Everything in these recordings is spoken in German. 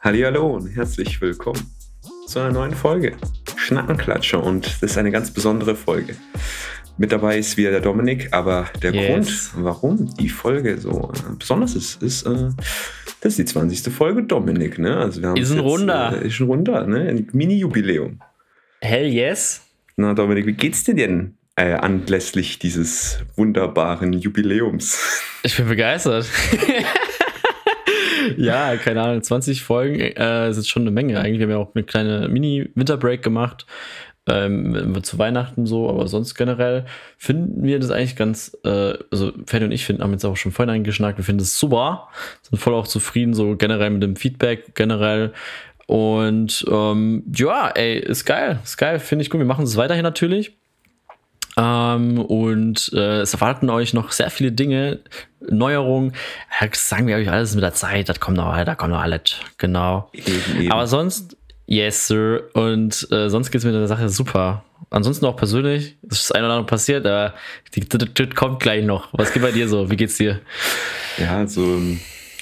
Hallihallo und herzlich willkommen zu einer neuen Folge Schnackenklatscher und das ist eine ganz besondere Folge. Mit dabei ist wieder der Dominik, aber der Yes. Grund, warum die Folge so äh, besonders ist, ist, äh, das ist die 20. Folge Dominik, ne? Also wir haben Ist ein jetzt, Runder. Äh, ist ein Runder, ne? Ein Mini-Jubiläum. Hell yes. Na, Dominik, wie geht's dir denn äh, anlässlich dieses wunderbaren Jubiläums? Ich bin begeistert. ja, keine Ahnung, 20 Folgen äh, ist jetzt schon eine Menge eigentlich. Wir haben ja auch eine kleine Mini-Winterbreak gemacht. Ähm, zu Weihnachten so, aber sonst generell finden wir das eigentlich ganz, äh, also Fanny und ich finden, haben jetzt auch schon vorhin eingeschnackt, wir finden es super, sind voll auch zufrieden, so generell mit dem Feedback, generell. Und ähm, ja, ey, ist geil, ist geil, finde ich gut. Wir machen es weiterhin natürlich. Ähm, und äh, es erwarten euch noch sehr viele Dinge, Neuerungen. Das sagen wir euch alles mit der Zeit, das kommt noch, da kommt noch alles. Genau. Eben, eben. Aber sonst, yes, sir. Und äh, sonst geht's mit der Sache super. Ansonsten auch persönlich, es ist ein oder andere passiert, aber die, das, das kommt gleich noch. Was geht bei dir so? Wie geht's dir? Ja, also ähm,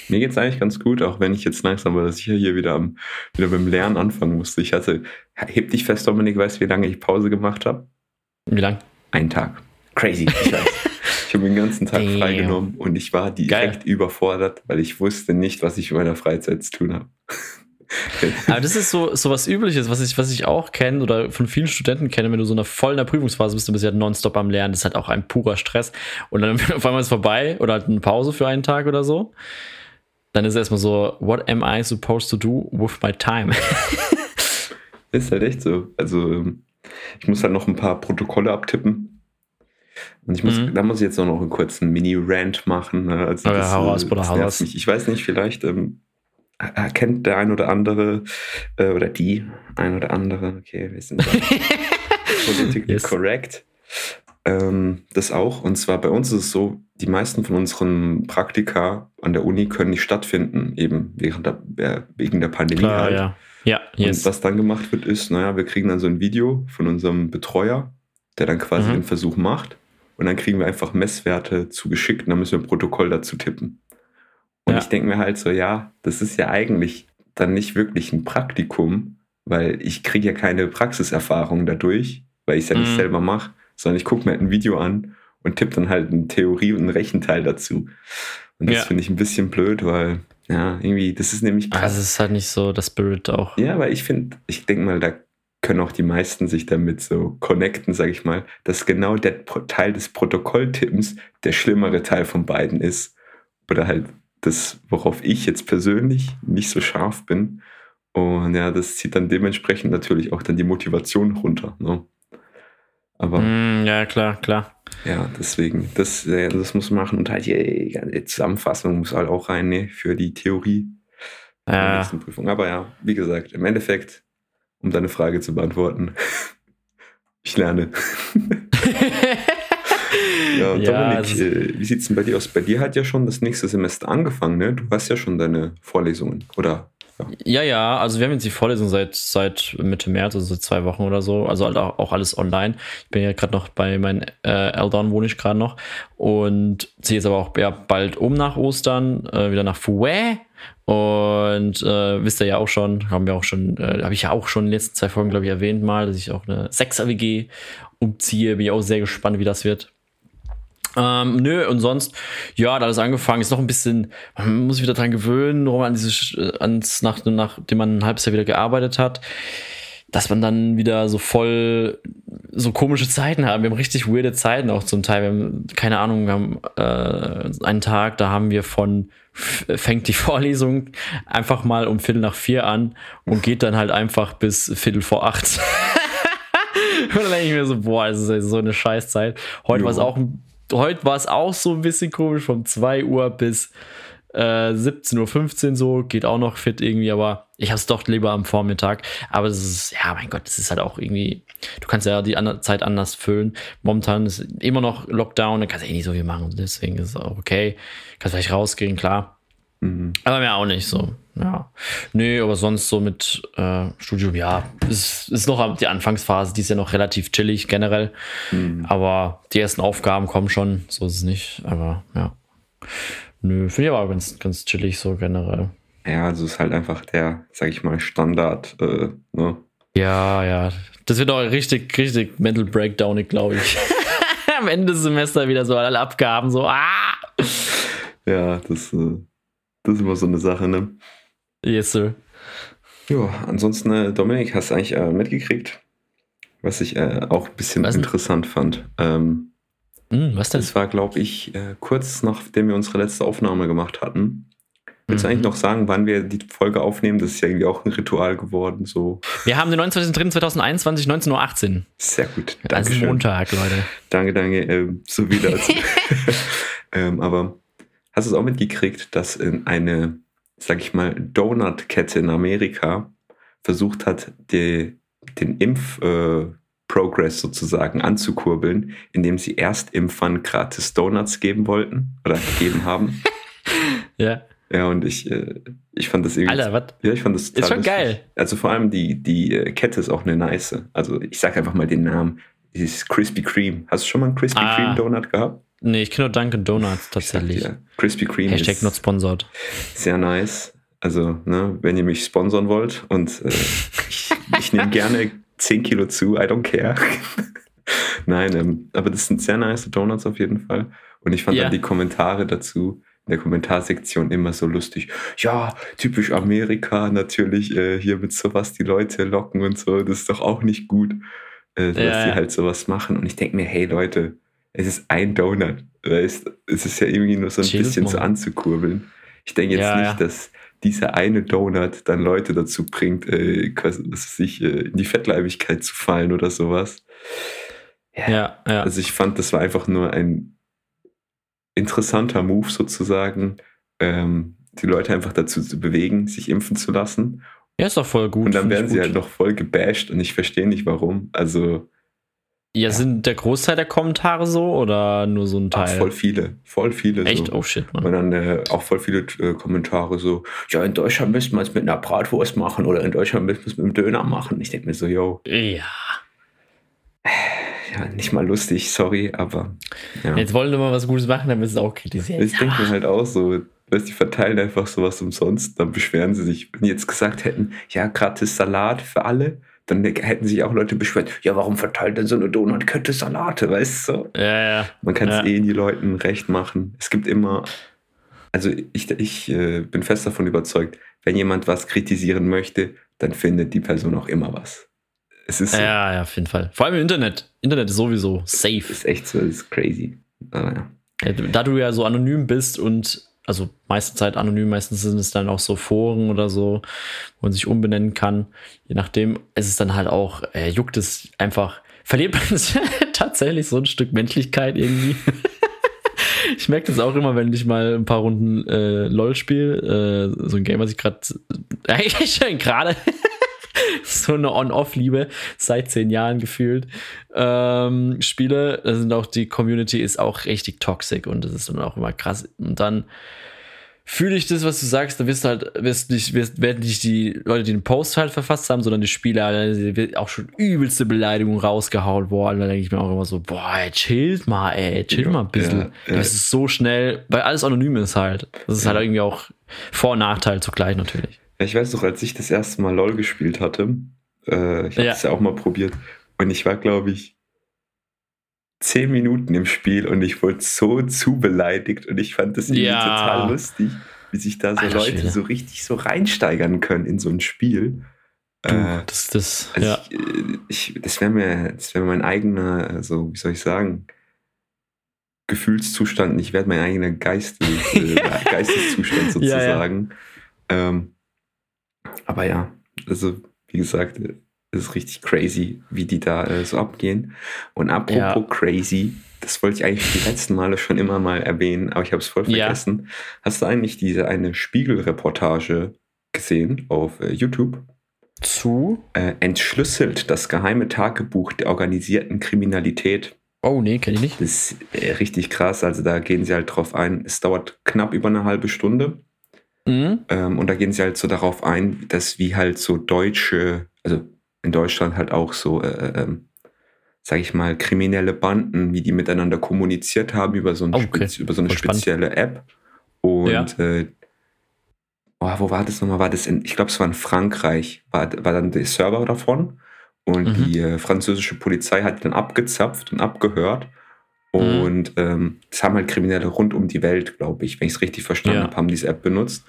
mir geht's eigentlich ganz gut, auch wenn ich jetzt langsam aber sicher hier wieder, am, wieder beim Lernen anfangen musste. Ich hatte, heb dich fest, Dominik, weißt du, wie lange ich Pause gemacht habe? Wie lang? Einen Tag. Crazy, ich weiß. ich habe den ganzen Tag Damn. freigenommen und ich war direkt überfordert, weil ich wusste nicht, was ich in meiner Freizeit zu tun habe. Aber das ist so, so was Übliches, was ich, was ich auch kenne oder von vielen Studenten kenne, wenn du so in einer voll in Prüfungsphase bist, du bist ja nonstop am Lernen, das ist halt auch ein purer Stress. Und dann auf einmal ist es vorbei oder halt eine Pause für einen Tag oder so. Dann ist es erstmal so, what am I supposed to do with my time? Ist halt echt so. Also ähm, ich muss halt noch ein paar Protokolle abtippen. Und ich muss, Mhm. da muss ich jetzt auch noch einen kurzen Mini-Rant machen. ne? Also ja, das, äh, raus, Bruder, das nervt mich. Ich weiß nicht, vielleicht ähm, erkennt der ein oder andere äh, oder die ein oder andere, okay, wir sind da politically Yes. correct. Ähm, das auch. Und zwar bei uns ist es so, die meisten von unseren Praktika an der Uni können nicht stattfinden, eben während der, äh, wegen der Pandemie. Klar, halt. ja. Ja, yes. Und was dann gemacht wird, ist, naja, wir kriegen dann so ein Video von unserem Betreuer, der dann quasi Mhm. den Versuch macht. Und dann kriegen wir einfach Messwerte zugeschickt und dann müssen wir ein Protokoll dazu tippen. Und Ja. ich denke mir halt so, ja, das ist ja eigentlich dann nicht wirklich ein Praktikum, weil ich kriege ja keine Praxiserfahrung dadurch, weil ich es ja nicht Mhm. selber mache, sondern ich gucke mir halt ein Video an und tippe dann halt eine Theorie und einen Rechenteil dazu. Und das Ja. finde ich ein bisschen blöd, weil, ja, irgendwie, das ist nämlich krass. Also es ist halt nicht so der Spirit auch. Ja, weil ich finde, ich denke mal, da können auch die meisten sich damit so connecten, sage ich mal, dass genau der Teil des Protokolltippens der schlimmere Teil von beiden ist. Oder halt das, worauf ich jetzt persönlich nicht so scharf bin. Und ja, das zieht dann dementsprechend natürlich auch dann die Motivation runter. Ne? Aber Mm, ja, klar, klar. Ja, deswegen, das, äh, das muss man machen. Und halt die, Zusammenfassung muss halt auch rein ne, für die Theorie der Ja, nächsten Prüfung. Aber ja, wie gesagt, im Endeffekt, um deine Frage zu beantworten, ich lerne. Ja, und Ja, Dominik, äh, wie sieht es denn bei dir aus? Bei dir hat ja schon das nächste Semester angefangen, ne? Du hast ja schon deine Vorlesungen, oder? Ja, ja, also wir haben jetzt die Vorlesung seit, seit Mitte März, also seit zwei Wochen oder so. Also halt auch, auch alles online. Ich bin ja gerade noch bei meinen äh, Eltern, wohne ich gerade noch. Und ziehe jetzt aber auch ja, bald um nach Ostern, äh, wieder nach Fouet. Und äh, wisst ihr ja auch schon, haben wir auch schon, äh, habe ich ja auch schon in den letzten zwei Folgen, glaube ich, erwähnt mal, dass ich auch eine 6er-WG umziehe. Bin ich auch sehr gespannt, wie das wird. Ähm, nö, und sonst, ja, hat alles angefangen. Ist noch ein bisschen, man muss sich wieder dran gewöhnen, warum an dieses, äh, ans, nach, nachdem man ein halbes Jahr wieder gearbeitet hat, dass man dann wieder so voll so komische Zeiten haben. Wir haben richtig weirde Zeiten auch zum Teil. Wir haben, keine Ahnung, wir haben äh, einen Tag, da haben wir von f- fängt die Vorlesung einfach mal um Viertel nach vier an und geht dann halt einfach bis Viertel vor acht. und dann denke ich mir so, boah, es ist so eine Scheißzeit. Heute war es auch, heute war es auch so ein bisschen komisch, von 2 Uhr bis äh, 17.15 Uhr so, geht auch noch fit irgendwie, aber ich habe es doch lieber am Vormittag. Aber das ist, ja, mein Gott, das ist halt auch irgendwie, du kannst ja die andere Zeit anders füllen. Momentan ist immer noch Lockdown, da kannst du eh nicht so viel machen, deswegen ist es auch okay. Kannst vielleicht rausgehen, klar. Mhm. Aber mir auch nicht so. Ja. Nee, aber sonst so mit äh, Studium, ja, ist, ist noch die Anfangsphase, die ist ja noch relativ chillig generell. Mhm. Aber die ersten Aufgaben kommen schon, so ist es nicht. Aber ja. Nö, finde ich aber ganz, ganz chillig so generell. Ja, also ist halt einfach der, sag ich mal, Standard, äh, ne? Ja, ja. Das wird auch richtig, richtig Mental Breakdown, glaube ich. Am Ende des Semesters wieder so alle Abgaben, so, ah! Ja, das, äh, das ist immer so eine Sache, ne? Yes, sir. Ja, ansonsten, äh, Dominik, hast du eigentlich äh, mitgekriegt, was ich äh, auch ein bisschen Was denn? interessant fand. Ähm, Hm, was denn? das war, glaube ich, äh, kurz nachdem wir unsere letzte Aufnahme gemacht hatten. Willst du Mhm. eigentlich noch sagen, wann wir die Folge aufnehmen? Das ist ja irgendwie auch ein Ritual geworden. So Wir haben den 29.03.2021, 19.18 Uhr. sehr gut. Also Dankeschön. Montag, Leute. Danke, danke. Ähm, so wie dazu. ähm, aber hast du es auch mitgekriegt, dass in eine, sag ich mal, Donut-Kette in Amerika versucht hat, die, den Impf-Progress äh, sozusagen anzukurbeln, indem sie Erstimpfern gratis Donuts geben wollten oder gegeben haben? Ja. Ja, und ich, äh, ich fand das irgendwie. Alter, was? Ja, ich fand das Ist schon lustig. geil. Also vor allem die, die äh, Kette ist auch eine nice. Also ich sag einfach mal den Namen. Die ist Krispy Kreme. Hast du schon mal einen Krispy Ah. Kreme Donut gehabt? Nee, ich kenne nur Dunkin' Donuts tatsächlich. Dir, Krispy Kreme Hashtag not sponsored. sehr nice. Also, ne, wenn ihr mich sponsern wollt und äh, ich, ich nehme gerne 10 Kilo zu, I don't care. Nein, ähm, aber das sind sehr nice Donuts auf jeden Fall. Und ich fand Ja. dann die Kommentare dazu in der Kommentarsektion immer so lustig. Ja, typisch Amerika natürlich, äh, hier mit sowas die Leute locken und so, das ist doch auch nicht gut, äh, dass Ja, die ja. halt sowas machen. Und ich denke mir, hey Leute, es ist ein Donut. Weißt, es ist ja irgendwie nur so ein Chill bisschen so anzukurbeln. Ich denke jetzt Ja, nicht, ja. dass dieser eine Donut dann Leute dazu bringt, äh, quasi, was weiß ich, äh, in die Fettleibigkeit zu fallen oder sowas. Ja, ja. Also ich fand, das war einfach nur ein interessanter Move sozusagen, ähm, die Leute einfach dazu zu bewegen, sich impfen zu lassen. Ja, ist doch voll gut. Und dann werden sie gut. halt noch voll gebasht und ich verstehe nicht warum. Also Ja, sind der Großteil der Kommentare so oder nur so ein ach, Teil? voll viele, voll viele. Echt? So. Oh shit, Und Mann. dann äh, auch voll viele äh, Kommentare so, ja, in Deutschland müssten wir es mit einer Bratwurst machen oder in Deutschland müssen wir es mit einem Döner machen. Ich denke mir so, yo, Ja. ja, nicht mal lustig, sorry, aber ja. Jetzt wollen wir mal was Gutes machen, dann müssen sie auch kritisieren. Ich denke mir halt auch so, weißt, die verteilen einfach sowas umsonst, dann beschweren sie sich. Wenn die jetzt gesagt hätten, ja, gratis Salat für alle, dann hätten sich auch Leute beschwert, ja, warum verteilt denn so eine Donutkette Salate, weißt du? Ja, ja. Man kann es Ja. eh den Leuten recht machen. Es gibt immer, also ich, ich äh, bin fest davon überzeugt, wenn jemand was kritisieren möchte, dann findet die Person auch immer was. Es ist, so, Ja, ja, auf jeden Fall. Vor allem im Internet. Internet ist sowieso safe. ist echt so, ist crazy. Aber ja. Da du ja so anonym bist und also meiste Zeit anonym, meistens sind es dann auch so Foren oder so, wo man sich umbenennen kann. Je nachdem, es ist dann halt auch, äh, juckt es einfach, verliert man tatsächlich so ein Stück Menschlichkeit irgendwie. ich merke das auch immer, wenn ich mal ein paar Runden äh, LOL spiele. Äh, so ein Game, was ich gerade, eigentlich gerade so eine On-Off-Liebe seit zehn Jahren gefühlt ähm, spiele. Da sind auch die Community ist auch richtig toxisch und das ist dann auch immer krass. Und dann fühle ich das, was du sagst, da wirst du halt, wirst nicht, wirst, werden nicht die Leute, die den Post halt verfasst haben, sondern die Spieler, da wird auch schon übelste Beleidigungen rausgehauen worden. Da denke ich mir auch immer so, boah, ey, chillt mal, ey, chillt Ja, mal ein bisschen. ja, ja. Das ist so schnell, weil alles anonym ist halt. Das ist halt irgendwie auch Vor- und Nachteil zugleich natürlich. Ja, ich weiß noch, als ich das erste Mal LOL gespielt hatte, äh, ich habe Ja. es ja auch mal probiert und ich war, glaube ich, zehn Minuten im Spiel und ich wurde so zu beleidigt und ich fand das irgendwie Ja. total lustig, wie sich da so Alter Leute Schwede. so richtig so reinsteigern können in so ein Spiel. Du, Äh, das, das, also ja. ich, äh, ich, das wäre mir, das wäre mein eigener, also wie soll ich sagen, Gefühlszustand. Ich werde mein eigener Geist, äh, Geisteszustand Ja, ja. sozusagen. Ähm, aber ja, also wie gesagt, es ist richtig crazy, wie die da äh, so abgehen. Und apropos Ja. crazy, das wollte ich eigentlich die letzten Male schon immer mal erwähnen, aber ich habe es voll Ja. vergessen. Hast du eigentlich diese eine Spiegelreportage gesehen auf äh, YouTube? Zu? Äh, entschlüsselt das geheime Tagebuch der organisierten Kriminalität. Oh, nee, kenne ich nicht. Das ist äh, richtig krass. Also da gehen sie halt drauf ein. Es dauert knapp über eine halbe Stunde. Mhm. Ähm, und da gehen sie halt so darauf ein, dass wie halt so deutsche, also in Deutschland halt auch so, äh, ähm, sag ich mal, kriminelle Banden, wie die miteinander kommuniziert haben über so, ein Oh, okay. über so eine Voll spannend. spezielle App. Und Ja. äh, oh, wo war das nochmal? War das in, ich glaube, es war in Frankreich, war, war dann der Server davon. Und Mhm. die äh, französische Polizei hat dann abgezapft und abgehört. Mhm. Und ähm, das haben halt Kriminelle rund um die Welt, glaube ich, wenn ich es richtig verstanden Ja. habe, haben diese App benutzt.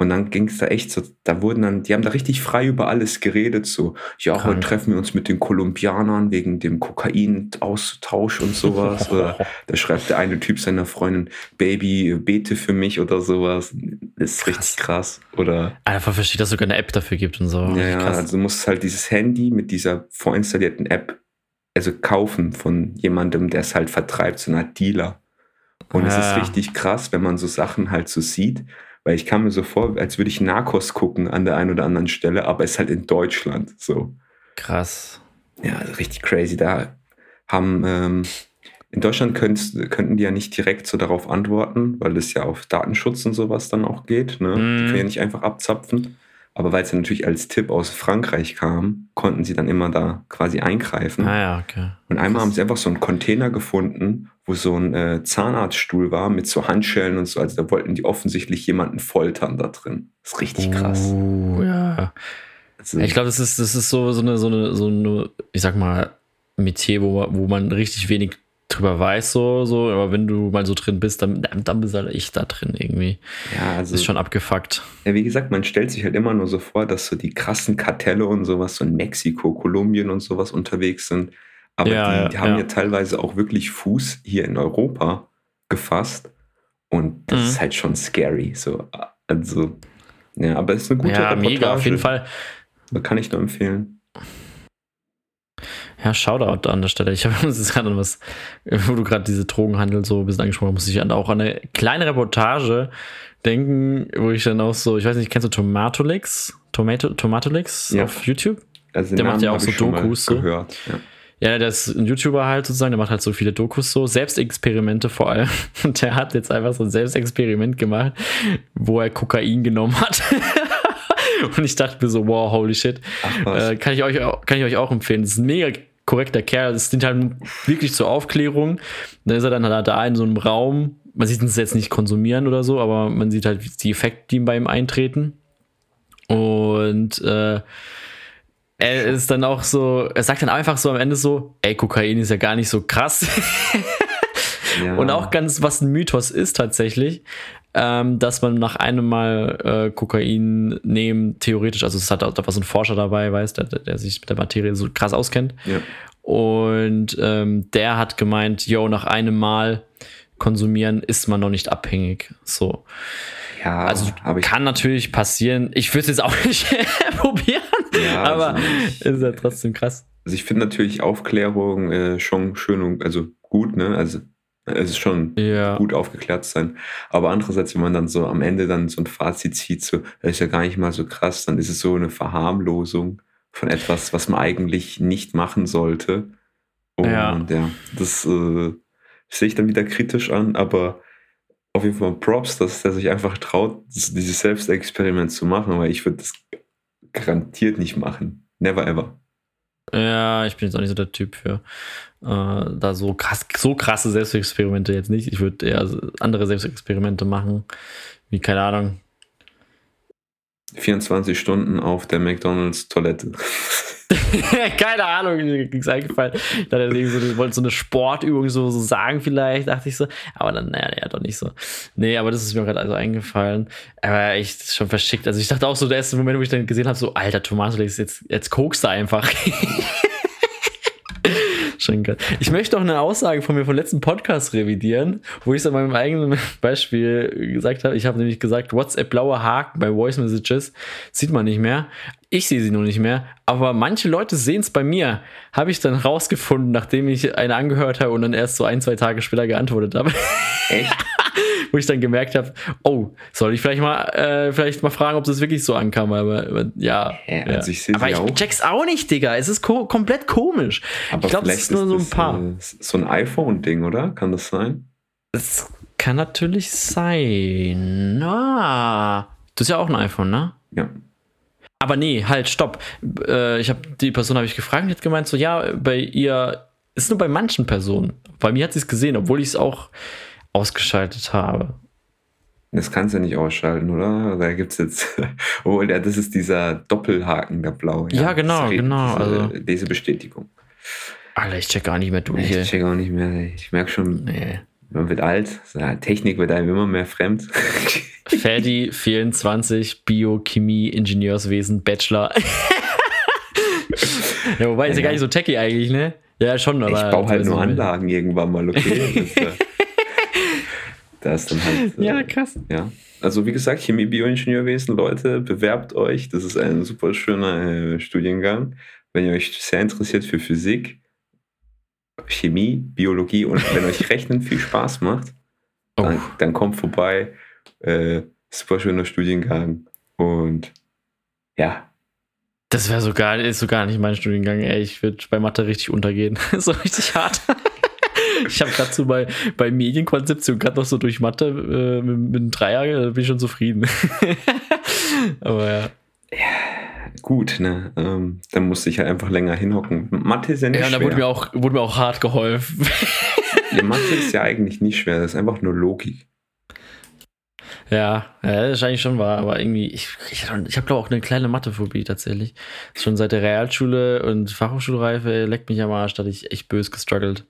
Und dann ging es da echt so, da wurden dann, die haben da richtig frei über alles geredet, so, ja, heute Krank. treffen wir uns mit den Kolumbianern wegen dem Kokain-Austausch und sowas. oder da schreibt der eine Typ seiner Freundin, Baby, bete für mich oder sowas. Das ist Krass. richtig krass. Oder Einfach verstehe, dass es sogar eine App dafür gibt und so. ja, ja, also du musst halt dieses Handy mit dieser vorinstallierten App also kaufen von jemandem, der es halt vertreibt, so einer Dealer. Und es Ja. ist richtig krass, wenn man so Sachen halt so sieht, weil ich kam mir so vor, als würde ich Narcos gucken an der einen oder anderen Stelle, aber es ist halt in Deutschland so. Krass. Ja, also richtig crazy. Da haben ähm, in Deutschland könnt's, könnten die ja nicht direkt so darauf antworten, weil es ja auf Datenschutz und sowas dann auch geht. Ne? Die Mhm. können ja nicht einfach abzapfen. Aber weil es ja natürlich als Tipp aus Frankreich kam, konnten sie dann immer da quasi eingreifen. Ah ja, okay. Und einmal haben sie einfach so einen Container gefunden, wo so ein äh, Zahnarztstuhl war mit so Handschellen und so. Also da wollten die offensichtlich jemanden foltern da drin. Das ist richtig krass. Uh, ja. Also, Ich glaube, das ist, das ist so, so, eine, so, eine, so eine, ich sag mal, Metier, wo, wo man richtig wenig drüber weiß, so, so, aber wenn du mal so drin bist, dann, dann bist halt echt da drin irgendwie. ja, Das also ist schon abgefuckt. Ja, wie gesagt, man stellt sich halt immer nur so vor, dass so die krassen Kartelle und sowas, so in Mexiko, Kolumbien und sowas unterwegs sind. Aber Ja, die, ja, die haben ja. ja teilweise auch wirklich Fuß hier in Europa gefasst. Und das Mhm. ist halt schon scary. So, also, ja, aber es ist eine gute Ja, Reportage. mega, auf jeden Fall. Kann ich nur empfehlen. Ja, Shoutout an der Stelle. Ich habe uns jetzt gerade was, wo du gerade diese Drogenhandel so ein bisschen angesprochen hast, muss ich an, auch an eine kleine Reportage denken, wo ich dann auch so, ich weiß nicht, kennst du Tomatolix? Tomato, Tomatolix Ja. auf YouTube? Also Der macht ja auch so Dokus so. Gehört. Ja. Ja, der ist ein YouTuber halt sozusagen, der macht halt so viele Dokus so, Selbstexperimente vor allem. Und der hat jetzt einfach so ein Selbstexperiment gemacht, wo er Kokain genommen hat. Und ich dachte mir so, wow, holy shit. Ach. Äh, kann, ich euch, auch- kann ich euch auch empfehlen. Das ist ein mega korrekter Kerl. Das dient halt wirklich zur Aufklärung. Dann ist er dann halt da in so einem Raum. Man sieht ihn jetzt nicht konsumieren oder so, aber man sieht halt die Effekte, die bei ihm eintreten. Und äh, er ist dann auch so, er sagt dann einfach so am Ende so, ey, Kokain ist ja gar nicht so krass. ja. Und auch ganz, was ein Mythos ist tatsächlich, ähm, dass man nach einem Mal äh, Kokain nehmen, theoretisch, also es hat auch, da war so ein Forscher dabei, weiß, der, der sich mit der Materie so krass auskennt. Ja. Und ähm, der hat gemeint, yo, nach einem Mal konsumieren ist man noch nicht abhängig. So. ja, Also aber ich, kann natürlich passieren. Ich würde es jetzt auch nicht probieren, Ja, aber also ist ja trotzdem krass. also ich finde natürlich Aufklärung äh, schon schön und also gut, ne? Also es ist schon Ja. gut aufgeklärt sein. Aber andererseits, wenn man dann so am Ende dann so ein Fazit zieht, so, das ist ja gar nicht mal so krass, dann ist es so eine Verharmlosung von etwas, was man eigentlich nicht machen sollte. Und Ja. ja, das äh, sehe ich dann wieder kritisch an, aber auf jeden Fall Props, dass der sich einfach traut, dieses Selbstexperiment zu machen, weil ich würde das garantiert nicht machen. Never ever. Ja, ich bin jetzt auch nicht so der Typ für äh, da so krass, so krasse Selbstexperimente jetzt nicht. Ich würde eher andere Selbstexperimente machen, wie keine Ahnung. 24 Stunden auf der McDonalds-Toilette. keine Ahnung, mir ging's eingefallen. Da hat er irgendwie so, wollte so eine Sportübung so, so sagen vielleicht, dachte ich so. Aber dann, naja, ja, doch nicht so. Nee, aber das ist mir gerade also eingefallen. Aber echt schon verschickt. Also ich dachte auch so, der erste Moment, wo ich dann gesehen habe, so, alter Tomatolix, jetzt, jetzt kokst du einfach. Geil. Ich möchte auch eine Aussage von mir vom letzten Podcast revidieren, wo ich es an meinem eigenen Beispiel gesagt habe. Ich habe nämlich gesagt, WhatsApp blauer Haken bei Voice Messages sieht man nicht mehr. Ich sehe sie noch nicht mehr, aber manche Leute sehen es bei mir. Habe ich dann rausgefunden, nachdem ich eine angehört habe und dann erst so ein, zwei Tage später geantwortet habe. Echt? wo ich dann gemerkt habe, oh, soll ich vielleicht mal, äh, vielleicht mal fragen, ob das wirklich so ankam, aber, aber ja. Ja. also ich sehe aber ich auch. check's auch nicht, Digga. Es ist ko komplett komisch. Aber ich glaube, es ist nur so ein paar. äh, so ein iPhone-Ding, oder? Kann das sein? Das kann natürlich sein. Ah, das ist ja auch ein iPhone, ne? Ja. Aber nee, halt, stopp. Äh, ich habe die Person habe ich gefragt und hat gemeint so, ja, bei ihr ist nur bei manchen Personen. Bei mir hat sie es gesehen, obwohl ich es auch ausgeschaltet habe. Das kannst du nicht ausschalten, oder? Da gibt es jetzt, ja, das ist dieser Doppelhaken, der blaue. Ja, genau, ist genau, Diese, also- Lesebestätigung. Alter, ich check gar nicht mehr durch. Ich check auch nicht mehr. Ich merke schon, Nee. man wird alt. Ja, Technik wird einem immer mehr fremd. Ferdi 24, Biochemie, Ingenieurswesen, Bachelor. ja, wobei ist ja Ja. gar nicht so techy eigentlich, ne? Ja, schon, aber. ich baue halt nur Anlagen irgendwann mal, okay? Das, da ist dann halt. Äh, Ja, krass. Ja. Also wie gesagt, Chemie, Bioingenieurwesen, Leute, bewerbt euch. Das ist ein super schöner äh, Studiengang. Wenn ihr euch sehr interessiert für Physik, Chemie, Biologie und wenn euch Rechnen viel Spaß macht, Oh, dann, dann kommt vorbei. Äh, super schöner Studiengang. Und ja, das wäre so gar, ist so gar nicht mein Studiengang, ey. Ich würde bei Mathe richtig untergehen. so richtig hart. Ich habe gerade so bei, bei Medienkonzeption gerade noch so durch Mathe äh, mit, mit einem Dreier, da bin ich schon zufrieden. aber ja. gut, ne? Ähm, dann musste ich halt einfach länger hinhocken. Mathe ist ja nicht Ja, und da schwer. wurde mir, auch, wurde mir auch hart geholfen. ja, Mathe ist ja eigentlich nicht schwer. Das ist einfach nur Logik. Ja, ja, das ist eigentlich schon wahr, aber irgendwie, ich, ich, ich habe glaube auch eine kleine Mathephobie tatsächlich. Schon seit der Realschule und Fachhochschulreife leckt mich am Arsch, da hatte ich echt bös gestruggelt.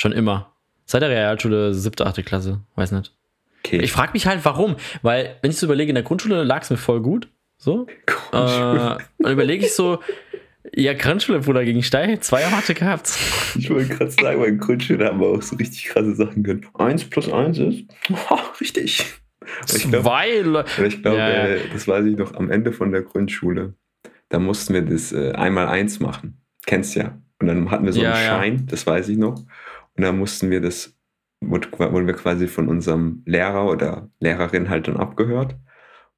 Schon immer. Seit der Realschule, siebte, achte Klasse, weiß nicht. Okay. Ich frage mich halt, warum, weil, wenn ich so überlege, in der Grundschule lag es mir voll gut, so. Äh, und überlege ich so, ja, Grundschule, Bruder, gegen Stein, Zweier Mathe gehabt. Ich wollte gerade sagen, bei Grundschule haben wir auch so richtig krasse Sachen gehört. Eins plus eins ist. Oh, richtig. Aber ich glaube, Zwei glaub, Ja, ja. äh, das weiß ich noch am Ende von der Grundschule. Da mussten wir das äh, einmal eins machen. Kennst ja. Und dann hatten wir so Ja, einen. Schein, das weiß ich noch. Und dann mussten wir das, wurde- wurden wir quasi von unserem Lehrer oder Lehrerin halt dann abgehört.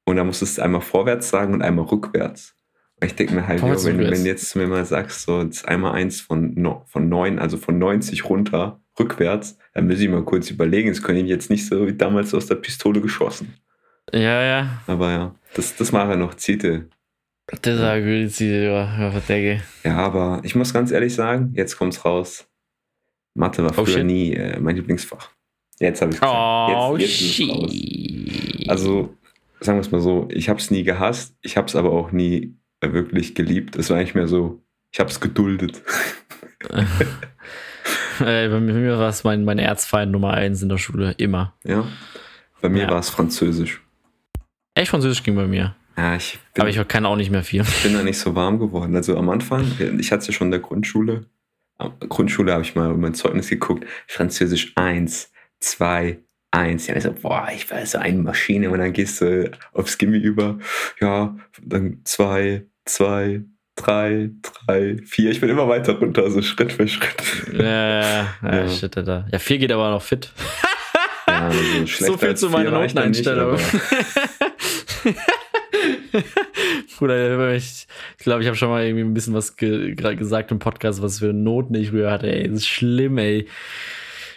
Und dann musstest du einmal vorwärts sagen und einmal rückwärts. Und ich denke mir halt, jo, wenn, wenn jetzt mir mal sagst, so das einmal eins von, no, von neun, also von 90 runter, rückwärts, dann muss ich mal kurz überlegen. Es können jetzt nicht so wie damals aus der Pistole geschossen. Ja, ja. Aber ja, das, das war ja noch Ziete. Das war gut, ja, verdecke. Ja, aber ich muss ganz ehrlich sagen, jetzt kommt's raus. Mathe war Oh, früher shit. nie äh, mein Lieblingsfach. Jetzt habe ich gesagt. Oh, jetzt, jetzt es shit. Also, sagen wir es mal so, ich habe es nie gehasst, ich habe es aber auch nie wirklich geliebt. Es war eigentlich mehr so, ich habe es geduldet. Äh, bei mir war es mein, mein Erzfeind Nummer eins in der Schule, immer. ja. Bei mir Ja. war es Französisch. Echt Französisch ging bei mir. Ja, ich bin, Aber ich kann auch nicht mehr viel. bin da nicht so warm geworden. Also am Anfang, ich hatte es ja schon in der Grundschule. Grundschule habe ich mal mein Zeugnis geguckt. Französisch 1, 2, 1. Ja, ich so, boah, ich war so eine Maschine. Und dann gehst du aufs Gimmi über. Ja, dann 2, 2, 3, 3, 4. Ich bin immer weiter runter, so Schritt für Schritt. ja, ja, Ja. shit, Alter. Ja, vier geht aber noch fit. Ja, also so viel zu meiner da nicht, Noteneinstellung. Bruder, ich glaube, ich habe schon mal irgendwie ein bisschen was ge gesagt im Podcast, was für Noten ich früher hatte. Ey, das ist schlimm, ey.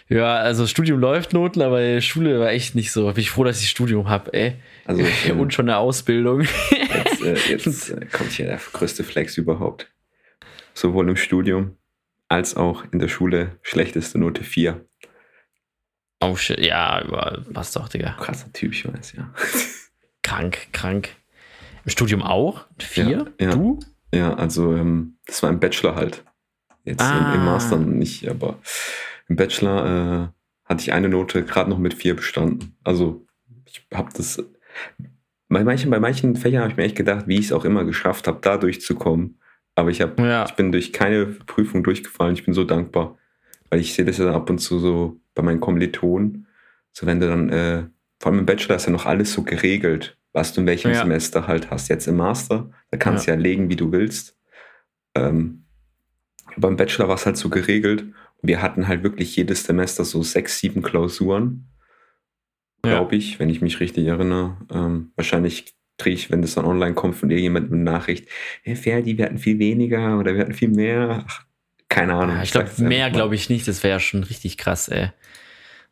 Ja, also Studium läuft Noten, aber Schule war echt nicht so. Bin ich froh, dass ich Studium habe, ey. Also ich, Und schon eine Ausbildung. Jetzt, äh, jetzt äh, kommt hier der größte Flex überhaupt. Sowohl im Studium als auch in der Schule schlechteste Note 4. Oh shit, ja, passt doch, Digga. Krasser Typ, ich weiß, ja. Krank, krank. Im Studium auch? Vier? Ja, ja. Du? Ja, also ähm, das war im Bachelor halt. Jetzt Ah. im, im Master nicht, aber im Bachelor äh, hatte ich eine Note gerade noch mit 4 bestanden. Also ich habe das. Bei manchen, bei manchen Fächern habe ich mir echt gedacht, wie ich es auch immer geschafft habe, da durchzukommen. Aber ich habe Ja. Ich bin durch keine Prüfung durchgefallen. Ich bin so dankbar. Weil ich sehe das ja dann ab und zu so bei meinen Kommilitonen. So wenn du dann, äh, vor allem im Bachelor ist ja noch alles so geregelt, was du in welchem Ja. Semester halt hast. Jetzt im Master, da kannst du ja. legen, wie du willst. Ähm, beim Bachelor war es halt so geregelt. Wir hatten halt wirklich jedes Semester so sechs, sieben Klausuren, Ja. glaube ich, wenn ich mich richtig erinnere. Ähm, wahrscheinlich kriege ich, wenn das dann online kommt, von irgendjemandem eine Nachricht, hey Ferdi, wir hatten viel weniger oder wir hatten viel mehr. Ach, keine Ahnung. Ja, ich glaube, sag's einfach mehr glaube ich nicht. Das wäre ja schon richtig krass, ey.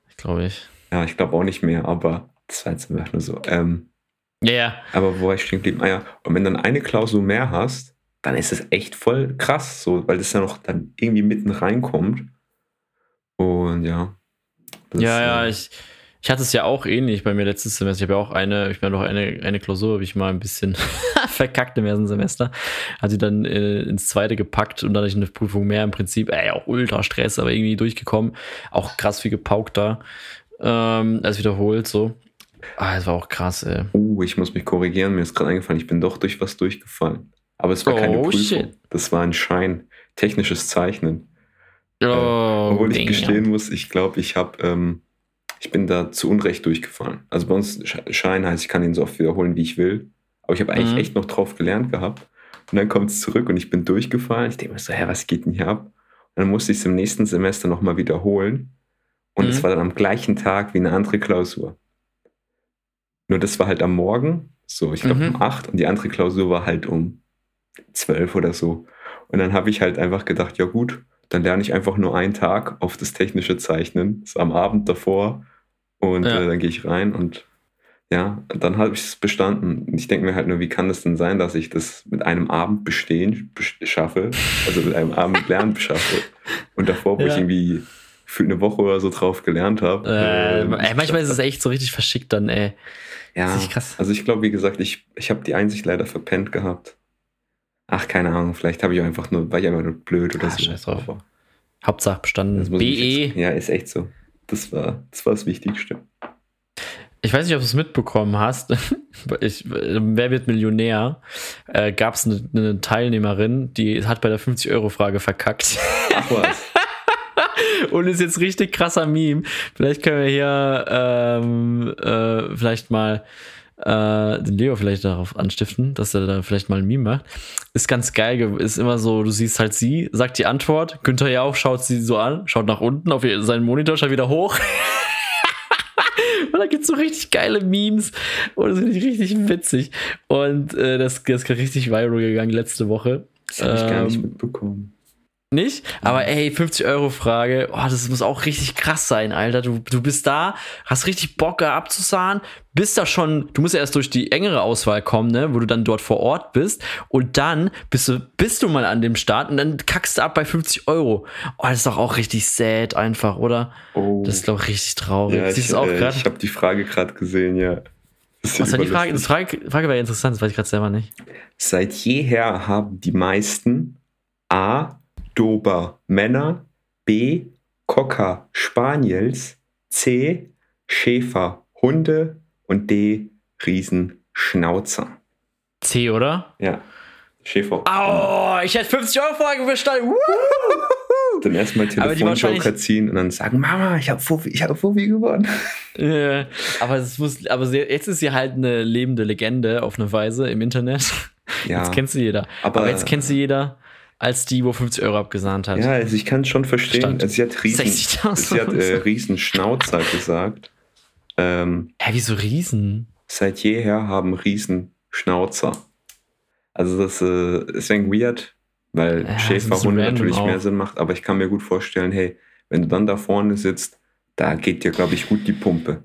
Ich glaube ich. Ja, ich glaube auch nicht mehr, aber das war jetzt einfach nur so. Ähm, Ja, ja. aber wo war ich stehen geblieben? Ah ja, und wenn dann eine Klausur mehr hast, dann ist es echt voll krass, so, weil das ja noch dann irgendwie mitten reinkommt. Und ja. das, Ja, ja, äh, ich, Ich hatte es ja auch ähnlich bei mir letztes Semester. Ich habe ja auch eine, ich meine, noch eine, eine Klausur, habe ich mal ein bisschen verkackt im ersten Semester. Hat sie dann äh, ins zweite gepackt und dann hatte ich eine Prüfung mehr im Prinzip. Ey, auch ultra Stress, aber irgendwie durchgekommen. Auch krass viel gepaukt da. Ähm, als wiederholt so. Ah, das war auch krass, ey. Uh, ich muss mich korrigieren. Mir ist gerade eingefallen, ich bin doch durch was durchgefallen. Aber es war Oh, keine Prüfung. shit. Das war ein Schein. Technisches Zeichnen. Oh, Obwohl ich gestehen muss, ich glaube, ich habe, ähm, ich bin da zu Unrecht durchgefallen. Also bei uns Sch- Schein heißt, ich kann ihn so oft wiederholen, wie ich will. Aber ich habe eigentlich Mhm. echt noch drauf gelernt gehabt. Und dann kommt es zurück und ich bin durchgefallen. Ich denke mir so, hä, was geht denn hier ab? Und dann musste ich es im nächsten Semester nochmal wiederholen. Und es Mhm. war dann am gleichen Tag wie eine andere Klausur. Nur das war halt am Morgen, so ich glaube Mhm. um 8 und die andere Klausur war halt um 12 oder so. Und dann habe ich halt einfach gedacht, ja gut, dann lerne ich einfach nur einen Tag auf das technische Zeichnen, so am Abend davor. Und Ja. äh, dann gehe ich rein und ja, dann habe ich es bestanden. Und ich denke mir halt nur, wie kann das denn sein, dass ich das mit einem Abend bestehen bes- schaffe, also mit einem Abend lernen schaffe. Und davor, wo ich Ja. irgendwie für eine Woche oder so drauf gelernt habe. Äh, ähm, ey, manchmal ist es echt so richtig verschickt dann, ey. ja, Das ist echt krass. also ich glaube, wie gesagt, ich, ich habe die Einsicht leider verpennt gehabt. Ach, keine Ahnung, vielleicht habe ich einfach nur, war ich einfach nur blöd oder Ah, so. scheiß drauf. Hauptsache bestanden. BE. jetzt- Ja, ist echt so. Das war, das war das Wichtigste. Ich weiß nicht, ob du es mitbekommen hast. Ich, Wer wird Millionär? Äh, Gab es eine, eine Teilnehmerin, die hat bei der 50-Euro-Frage verkackt. Ach was. Und ist jetzt richtig krasser Meme. Vielleicht können wir hier ähm, äh, vielleicht mal äh, den Leo vielleicht darauf anstiften, dass er da vielleicht mal ein Meme macht. Ist ganz geil, ge- ist immer so, du siehst halt sie, sagt die Antwort, Günther ja auch schaut sie so an, schaut nach unten auf seinen Monitor, schaut wieder hoch. Und da gibt's so richtig geile Memes und das finde ich richtig witzig. Und äh, das, das ist richtig viral gegangen letzte Woche. Das habe ich gar nicht Ähm, mitbekommen. Nicht? Aber ey, 50-Euro-Frage, oh, das muss auch richtig krass sein, Alter. Du, du bist da, hast richtig Bock abzusahen, bist da schon, du musst ja erst durch die engere Auswahl kommen, ne, wo du dann dort vor Ort bist. Und dann bist du, bist du mal an dem Start und dann kackst du ab bei 50 Euro. Oh, das ist doch auch richtig sad einfach, oder? Oh. Das ist doch richtig traurig. ja, Siehst ich, auch äh, gerade? ich habe die Frage gerade gesehen, ja. Was war die Frage? Das Frage, Frage wäre interessant, das weiß ich gerade selber nicht. Seit jeher haben die meisten A. Dober Männer, B. Cocker Spaniels, C. Schäfer Hunde und D. Riesenschnauzer. C, oder? Ja, Schäfer. Au, ich hätte 50 Euro Frage bestanden. Dann erstmal Telefonjoker ziehen und dann sagen, Mama, ich habe ich hab Fuffi gewonnen. Ja, aber es muss, aber jetzt ist sie halt eine lebende Legende auf eine Weise im Internet. Ja, Jetzt kennt sie jeder. aber- Aber, jetzt kennt sie jeder als die, wo 50 Euro abgesahnt hat. ja also ich kann es schon verstehen. Also sie hat Riesen, 60.000 sie hat äh, Riesenschnauzer gesagt. Ähm, Hä, wieso Riesen? seit jeher haben Riesen Schnauzer. Also das äh, ist ein weird, weil Ja, Schäferhunde natürlich random mehr auch. Sinn macht, aber ich kann mir gut vorstellen, hey, wenn du dann da vorne sitzt, da geht dir, glaube ich, gut die Pumpe.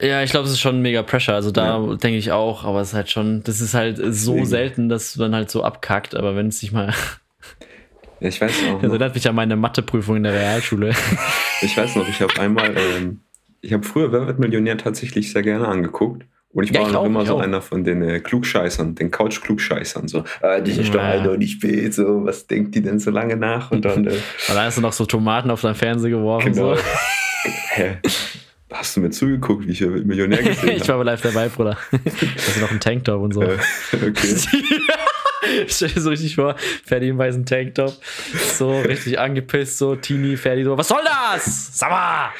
Ja, ich glaube, es ist schon mega Pressure. Also da denke ich auch, aber es ist halt schon, das ist halt so selten, dass du dann halt so abkackt. Aber wenn es sich mal. Ja, ich weiß auch Das noch, erinnert mich an meine Matheprüfung in der Realschule. ich weiß noch, ich habe einmal, ähm, ich habe früher Wer wird Millionär tatsächlich sehr gerne angeguckt. Und ich Ja, war ich noch auch, immer so auch. einer von den äh, Klugscheißern, den Couch-Klugscheißern. So, äh, das ist doch halt noch nicht spät, so, was denkt die denn so lange nach? Und dann, äh, Und dann hast du noch so Tomaten auf dein Fernseher geworfen. Genau. So. Hä? Hast du mir zugeguckt, wie ich Millionär gesehen ich war aber live dabei, Bruder. Hast du noch einen Tanktop und so. habe? Äh, okay. Stell dir so richtig vor, Ferdi im weißen Tanktop, so richtig angepisst, so Teenie, Ferdi so, was soll das? Sag mal!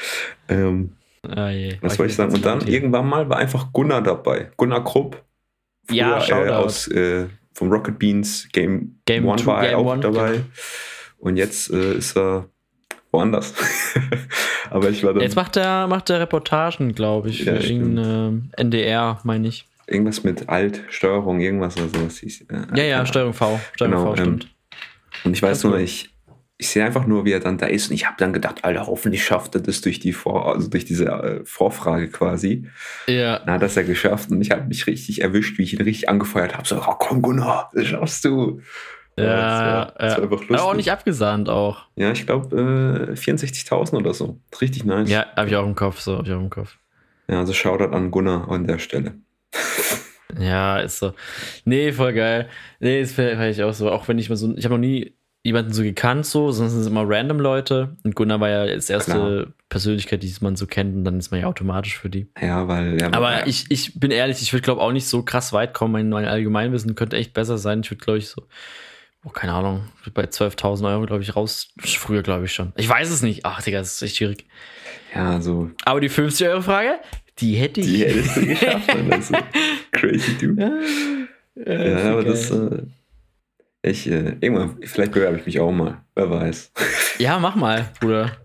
Ähm, Ah, je. was wollte ich sagen? Und dann irgendwann mal war einfach Gunnar dabei. Gunnar Krupp. Ja, Früher, äh, Shoutout. aus äh, vom Rocket Beans Game, Game One Two, war er auch One, dabei. genau. Und jetzt äh, ist er woanders. Aber ich war dann Jetzt macht er, macht er Reportagen, glaube ich, für Ja, stimmt. irgendeine NDR, meine ich. Irgendwas mit Alt-Steuerung, irgendwas oder sowas hieß. Äh, Ja, ja. Steuerung V. Steuerung Genau, V, stimmt. Und ich weiß nur, ich, ich sehe einfach nur, wie er dann da ist und ich habe dann gedacht, Alter, hoffentlich schafft er das durch die Vor also durch diese äh, Vorfrage quasi. Ja. Dann hat er es ja geschafft und ich habe mich richtig erwischt, wie ich ihn richtig angefeuert habe. So, oh, komm Gunnar, das schaffst du. Ja, das war, das ja. war lustig. Aber auch nicht abgesahnt auch. Ja, ich glaube äh, 64.000 oder so. Richtig nice. Ja, habe ich auch im Kopf, so, habe ich auch im Kopf. Ja, also Shoutout an Gunnar an der Stelle. Ja, ist so. Nee, voll geil. Nee, fand ich auch so. Auch wenn ich mal so, ich habe noch nie jemanden so gekannt, so, sonst sind es immer random Leute. Und Gunnar war ja als erste Klar. Persönlichkeit, die man so kennt, und dann ist man ja automatisch für die. Ja, weil. Ja, Aber ja. ich, ich bin ehrlich, ich würde, glaube auch nicht so krass weit kommen. Mein, mein Allgemeinwissen könnte echt besser sein. Ich würde, glaube ich, so. Oh, keine Ahnung, bei 12.000 Euro, glaube ich, raus. Früher, glaube ich schon. Ich weiß es nicht. Ach, Digga, das ist echt schwierig. Ja, so. Aber die 50-Euro-Frage, die hätte ich. Die hättest du geschafft, also. Crazy, du. Ja, ja, ja aber geil. das. Äh, ich, äh, irgendwann, vielleicht bewerbe ich mich auch mal. Wer weiß. Ja, mach mal, Bruder.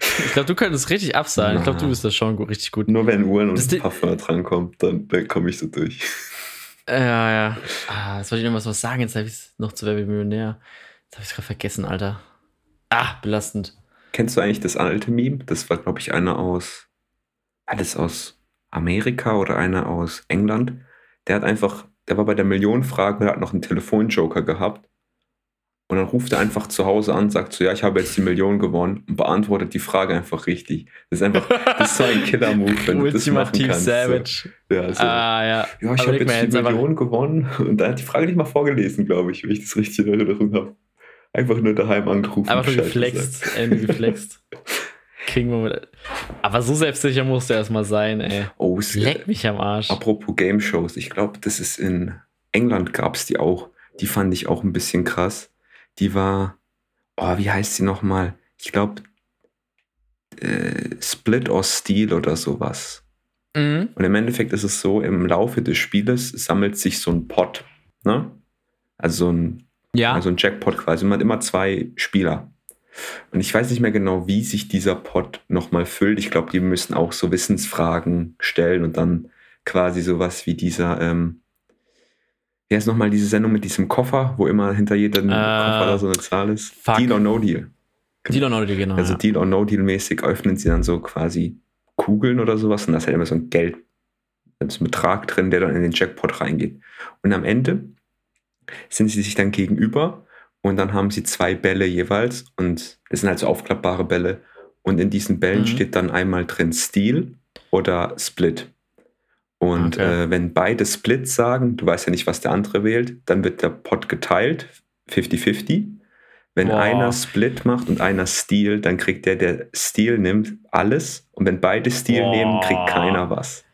Ich glaube, du könntest richtig absahlen. Ich glaube, du bist das schon richtig gut. Nur wenn Uhren und Parfum drankommt, dann, dann komme ich so durch. Ja, ja. Ah, jetzt wollte ich noch was sagen. Jetzt habe ich es noch zu Wer Millionär. Jetzt habe ich es gerade vergessen, Alter. Ah, belastend. Kennst du eigentlich das alte Meme? Das war, glaube ich, einer aus. Alles aus Amerika oder einer aus England. Der hat einfach, der war bei der Millionenfrage und hat noch einen Telefonjoker gehabt. Und dann ruft er einfach zu Hause an, sagt so, ja, ich habe jetzt die Million gewonnen und beantwortet die Frage einfach richtig. Das ist einfach, das ist so ein Killer-Move, wenn du das machen kannst. Savage. So. Ja, so. ah, ja. ja, ich habe jetzt die jetzt Million gewonnen und da hat die Frage nicht mal vorgelesen, glaube ich, wenn ich das richtig in Erinnerung habe. Einfach nur daheim angerufen. Einfach nur geflext, Ende geflext. King Moment. Aber so selbstsicher musst du erstmal sein, ey. Oh, Leck mich am Arsch. Apropos Game Shows, ich glaube, das ist in England gab es die auch. Die fand ich auch ein bisschen krass die war, oh, wie heißt sie nochmal? Ich glaube, äh, Split or Steel oder sowas. Mhm. Und im Endeffekt ist es so, im Laufe des Spieles sammelt sich so ein Pot, ne? Also so ein, ja. also ein Jackpot quasi. Man hat immer zwei Spieler. Und ich weiß nicht mehr genau, wie sich dieser Pot nochmal füllt. Ich glaube, die müssen auch so Wissensfragen stellen und dann quasi sowas wie dieser, ähm, wie heißt nochmal diese Sendung mit diesem Koffer, wo immer hinter jedem äh, Koffer da so eine Zahl ist? Fuck. Deal or No Deal. Deal or No Deal, genau. Also ja. Deal or No Deal mäßig öffnen sie dann so quasi Kugeln oder sowas und da ist halt immer so ein Geld, da ist ein Betrag drin, der dann in den Jackpot reingeht. Und am Ende sind sie sich dann gegenüber und dann haben sie zwei Bälle jeweils und das sind halt so aufklappbare Bälle und in diesen Bällen mhm. steht dann einmal drin Steal oder Split. Und okay. äh, wenn beide Split sagen, du weißt ja nicht, was der andere wählt, dann wird der Pot geteilt, 50-50. Wenn Boah. einer Split macht und einer Steal, dann kriegt der, der Steal nimmt, alles. Und wenn beide Steal Boah. nehmen, kriegt keiner was.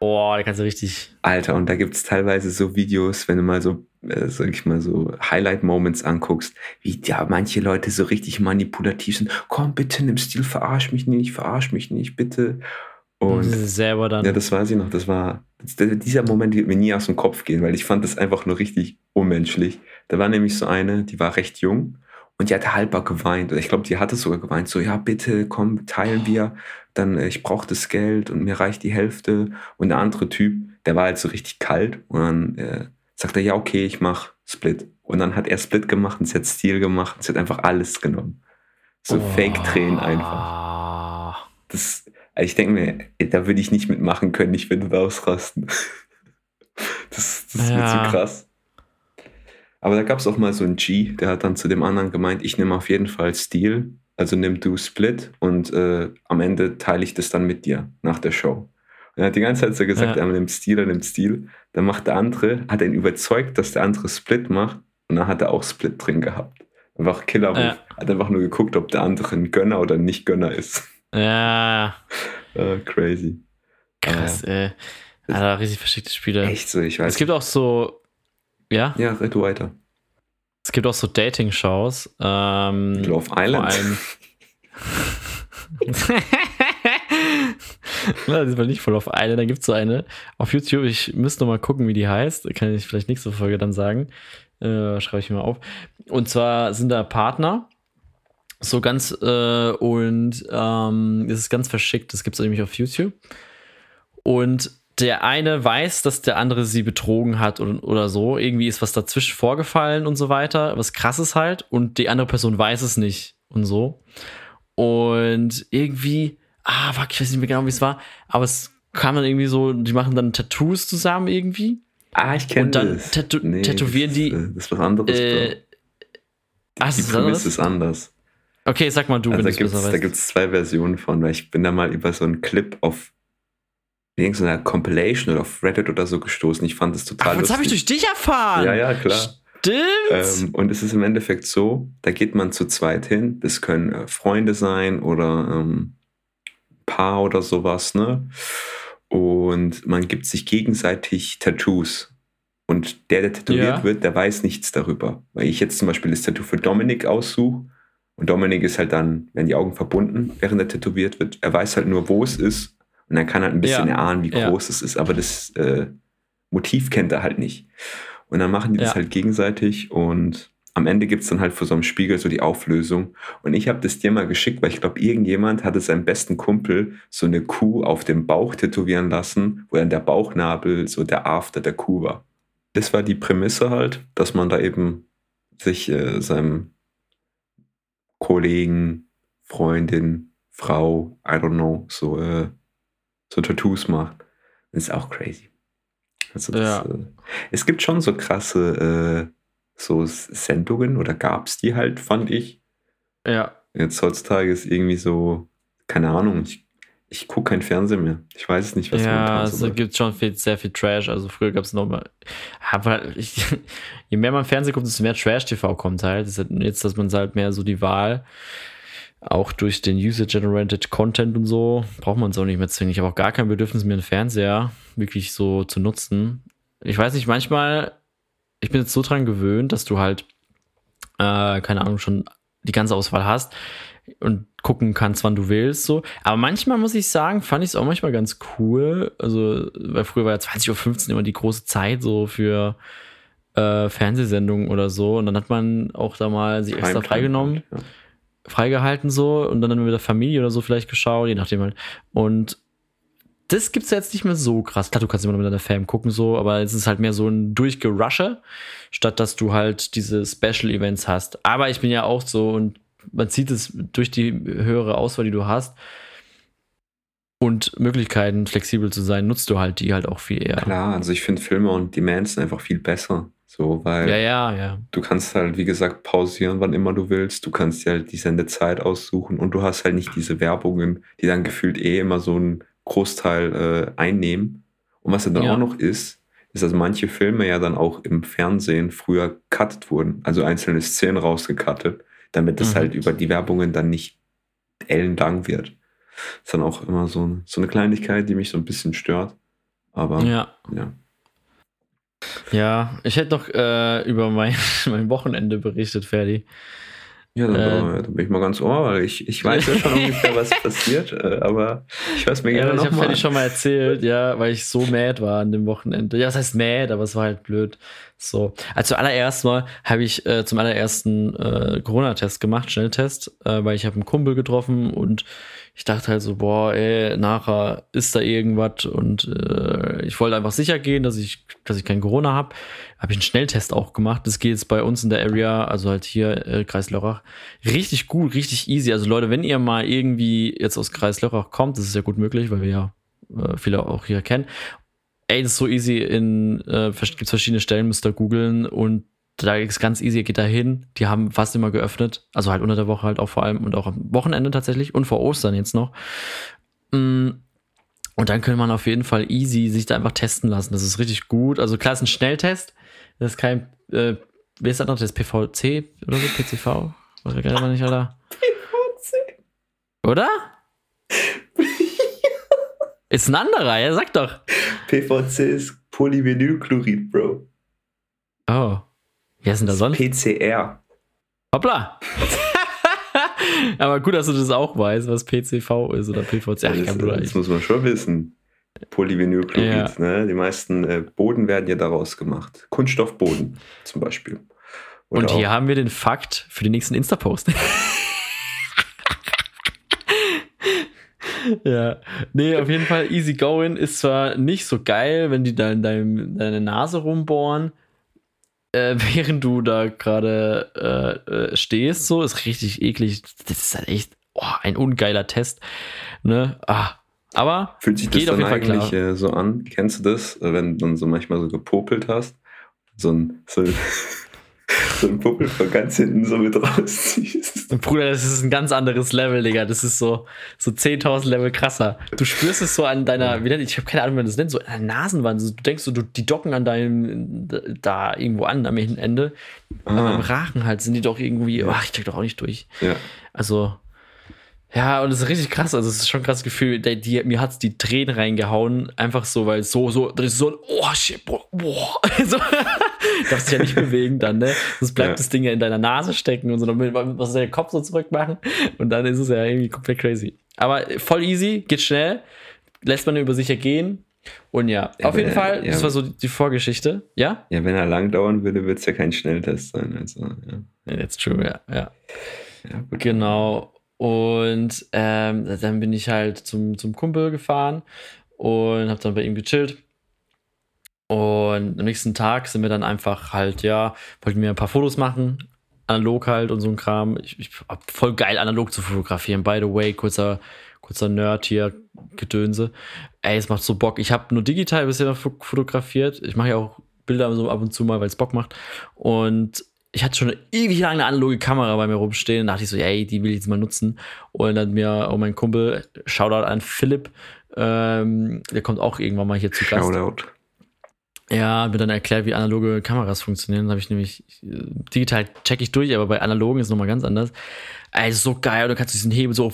Boah, da kannst du richtig. Alter, und da gibt es teilweise so Videos, wenn du mal so, äh, sag ich mal, so Highlight-Moments anguckst, wie ja manche Leute so richtig manipulativ sind. Komm, bitte, nimm Stil, verarsch mich nicht, verarsch mich nicht, bitte. Und selber dann. Ja, das weiß ich noch. Das war, dieser Moment wird mir nie aus dem Kopf gehen, weil ich fand das einfach nur richtig unmenschlich. Da war nämlich so eine, die war recht jung und die hatte halber geweint. Ich glaube, die hatte sogar geweint. So, ja, bitte, komm, teilen wir. Dann, äh, ich brauche das Geld und mir reicht die Hälfte. Und der andere Typ, der war halt so richtig kalt. Und dann äh, sagt er, ja, okay, ich mach Split. Und dann hat er Split gemacht und sie hat Stil gemacht und sie hat einfach alles genommen. So oh. Fake-Tränen einfach. Das, ich denke mir, da würde ich nicht mitmachen können, ich würde ausrasten. Das, das ist ja. mir zu krass. Aber da gab es auch mal so einen G, der hat dann zu dem anderen gemeint, ich nehme auf jeden Fall Stil, also nimm du Split und äh, am Ende teile ich das dann mit dir nach der Show. Und er hat die ganze Zeit so gesagt, ja. er nimmt Stil, er nimmt Stil. Dann macht der andere, hat ihn überzeugt, dass der andere Split macht und dann hat er auch Split drin gehabt. Einfach killer ja. Hat einfach nur geguckt, ob der andere ein Gönner oder nicht Gönner ist. Ja. uh, crazy. Krass, uh, ey. Alter, richtig verschickte Spiele. Echt so, ich weiß. Es gibt auch so. Ja? Ja, red du weiter. Es gibt auch so Dating-Shows. Ähm, Love Island. Na, diesmal nicht voll auf eine. Da gibt es so eine auf YouTube. Ich müsste noch mal gucken, wie die heißt. Kann ich vielleicht nächste Folge dann sagen. Äh, schreibe ich mir mal auf. Und zwar sind da Partner so ganz, äh, und ähm, es ist ganz verschickt, das gibt es nämlich auf YouTube. Und der eine weiß, dass der andere sie betrogen hat oder, oder so. Irgendwie ist was dazwischen vorgefallen und so weiter. Was krasses halt. Und die andere Person weiß es nicht und so. Und irgendwie, ah, fuck, ich weiß nicht mehr genau, wie es war. Aber es kam dann irgendwie so, die machen dann Tattoos zusammen irgendwie. Ah, ich kenne das. Und dann tätow nee, tätowieren die. Das ist was anderes. Äh, die, ah, die Prämisse ist anders. Okay, sag mal du, also wenn da gibt's, Da gibt es zwei Versionen von, weil ich bin da mal über so einen Clip auf in irgendeiner Compilation oder auf Reddit oder so gestoßen. Ich fand das total Ach, das habe ich durch dich erfahren. Ja, ja, klar. Stimmt. Ähm, und es ist im Endeffekt so, da geht man zu zweit hin. Das können äh, Freunde sein oder ähm, Paar oder sowas, ne? Und man gibt sich gegenseitig Tattoos. Und der, der tätowiert Ja. wird, der weiß nichts darüber. Weil ich jetzt zum Beispiel das Tattoo für Dominik aussuche. Und Dominik ist halt dann, werden die Augen verbunden, während er tätowiert wird. Er weiß halt nur, wo es ist. Und er kann halt ein bisschen Ja. erahnen, wie Ja. groß es ist. Aber das äh, Motiv kennt er halt nicht. Und dann machen die das Ja. halt gegenseitig. Und am Ende gibt es dann halt vor so einem Spiegel so die Auflösung. Und ich habe das dir mal geschickt, weil ich glaube, irgendjemand hatte seinem besten Kumpel so eine Kuh auf dem Bauch tätowieren lassen, wo dann der Bauchnabel so der After der Kuh war. Das war die Prämisse halt, dass man da eben sich äh, seinem Kollegen, Freundin, Frau, I don't know, so, äh, so Tattoos macht. Das ist auch crazy. Also das, Ja. äh, es gibt schon so krasse äh, so Sendungen oder gab es die halt, fand ich. Ja. Jetzt heutzutage ist irgendwie so, keine Ahnung, ich, ich gucke kein Fernsehen mehr. Ich weiß es nicht, was ja, es so läuft. gibt schon viel, sehr viel Trash. Also früher gab es nochmal. Aber ich, je mehr man Fernsehen guckt, desto mehr Trash-TV kommt halt. Das ist halt jetzt, dass man halt mehr so die Wahl, auch durch den User-Generated Content und so, braucht man es auch nicht mehr zwingend. Ich habe auch gar kein Bedürfnis mehr, einen Fernseher wirklich so zu nutzen. Ich weiß nicht, manchmal, ich bin jetzt so dran gewöhnt, dass du halt, äh, keine Ahnung, schon die ganze Auswahl hast und gucken kannst, wann du willst. So. Aber manchmal muss ich sagen, fand ich es auch manchmal ganz cool. Also, weil früher war ja 20.15 Uhr immer die große Zeit so für äh, Fernsehsendungen oder so. Und dann hat man auch da mal sich extra freigenommen, halt, freigehalten so und dann mit der Familie oder so vielleicht geschaut, je nachdem halt. Und das gibt's ja jetzt nicht mehr so krass. Klar, du kannst immer noch mit deiner Fam gucken, so, aber es ist halt mehr so ein Durchgerusche, statt dass du halt diese Special Events hast. Aber ich bin ja auch so und man sieht es durch die höhere Auswahl, die du hast und Möglichkeiten, flexibel zu sein, nutzt du halt die halt auch viel eher. Klar, also ich finde Filme und Demands sind einfach viel besser. So, weil Ja, ja, ja. du kannst halt, wie gesagt, pausieren, wann immer du willst. Du kannst dir halt die Sendezeit aussuchen und du hast halt nicht diese Werbungen, die dann gefühlt eh immer so einen Großteil äh, einnehmen. Und was dann auch noch ist, ist, dass manche Filme ja dann auch im Fernsehen früher cuttet wurden, also einzelne Szenen rausgecuttet, damit das Mhm. halt über die Werbungen dann nicht ellenlang wird. ist dann auch immer so, ein- so eine Kleinigkeit, die mich so ein bisschen stört. Aber Ja. ja. Ja, ich hätte noch äh, über mein, mein Wochenende berichtet, Ferdi. Ja, dann, Äh. dann bin ich mal ganz ohr, weil ich, ich weiß ja schon ungefähr, was passiert, äh, aber ich es mir Ja, gerne ich habe Ferdi schon mal erzählt, ja, weil ich so mad war an dem Wochenende. Ja, das heißt mad, aber es war halt blöd. So. Also zuallererst mal habe ich äh, zum allerersten äh, Corona-Test gemacht, Schnelltest, äh, weil ich habe einen Kumpel getroffen und ich dachte halt so, boah, ey, nachher ist da irgendwas und äh, ich wollte einfach sicher gehen, dass ich, dass ich kein Corona habe. Habe ich einen Schnelltest auch gemacht. Das geht jetzt bei uns in der Area, also halt hier äh, Kreis Lörrach, richtig gut, richtig easy. Also Leute, wenn ihr mal irgendwie jetzt aus Kreis Lörrach kommt, das ist ja gut möglich, weil wir ja äh, viele auch hier kennen. Ey, das ist so easy in, äh, gibt verschiedene Stellen, müsst ihr googeln und da ist ganz easy, ihr geht da hin. Die haben fast immer geöffnet. Also halt unter der Woche halt auch vor allem und auch am Wochenende tatsächlich und vor Ostern jetzt noch. Mm, Und dann könnte man auf jeden Fall easy sich da einfach testen lassen. Das ist richtig gut. Also klar, ist ein Schnelltest. Das ist kein, äh, wie ist das noch, das PVC oder so, PCV? Was wir gerade nicht, Alter. Oder? ist ein anderer, ja, sag doch. PVC ist Polyvinylchlorid, Bro. Oh. Wie heißt denn da sonst? PCR. Hoppla. Aber gut, dass du das auch weißt, was PCV ist oder PVC. Ach, das, das muss man schon wissen. Polyvinylchlorid, Ja. ne? Die meisten äh, Boden werden ja daraus gemacht. Kunststoffboden zum Beispiel. Oder und hier haben wir den Fakt für den nächsten Insta-Post. ja, nee, auf jeden Fall easy going ist zwar nicht so geil, wenn die da in deinem, deine Nase rumbohren, äh, während du da gerade äh, äh, stehst, so ist richtig eklig. Das ist halt echt oh, ein ungeiler Test. Ne? Ah, aber Fühlt sich das dann eigentlich äh, so an? Kennst du das, wenn du dann so manchmal so gepopelt hast? So ein, so, so ein Puppel von ganz hinten so mit rausziehst. Bruder, das ist ein ganz anderes Level, Digga. Das ist so, so 10.000 Level krasser. Du spürst es so an deiner, wie nennt, ich habe keine Ahnung, wie man das nennt, so an der Nasenwand. Du denkst so, du, die docken an deinem, da irgendwo an, am Ende. Ah. Aber im Rachen halt sind die doch irgendwie, ach, ich check doch auch nicht durch. Ja. Also, ja, und das ist richtig krass. Also, es ist schon ein krasses Gefühl. Die, die, mir hat es die Tränen reingehauen. Einfach so, weil so, so, so ein, oh shit, boah, boah. so, darfst dich ja nicht bewegen dann, ne? Sonst bleibt ja. das Ding ja in deiner Nase stecken und so, dann musst du deinen Kopf so zurück machen. Und dann ist es ja irgendwie komplett crazy. Aber voll easy, geht schnell, lässt man über sich ergehen. Und ja, ja auf jeden Fall, ja. das war so die Vorgeschichte. Ja? Ja, wenn er lang dauern würde, würde es ja kein Schnelltest sein. Also, ja. That's true, ja. ja. ja genau. Und ähm, dann bin ich halt zum, zum Kumpel gefahren und habe dann bei ihm gechillt. Und am nächsten Tag sind wir dann einfach halt, ja, wollten wir ein paar Fotos machen, analog halt und so ein Kram. Ich, ich hab voll geil analog zu fotografieren. By the way, kurzer, kurzer Nerd hier, Gedönse. Ey, es macht so Bock. Ich habe nur digital bisher fotografiert. Ich mache ja auch Bilder so ab und zu mal, weil es Bock macht. Und ich hatte schon eine ewig lange analoge Kamera bei mir rumstehen. Da dachte ich so, ey, die will ich jetzt mal nutzen. Und dann hat mir auch mein Kumpel, Shoutout an Philipp, ähm, der kommt auch irgendwann mal hier zu Gast. Shoutout. Ja, hat mir dann erklärt, wie analoge Kameras funktionieren. Dann habe ich nämlich, digital check ich durch, aber bei analogen ist es nochmal ganz anders. Also so geil, du kannst diesen Hebel so,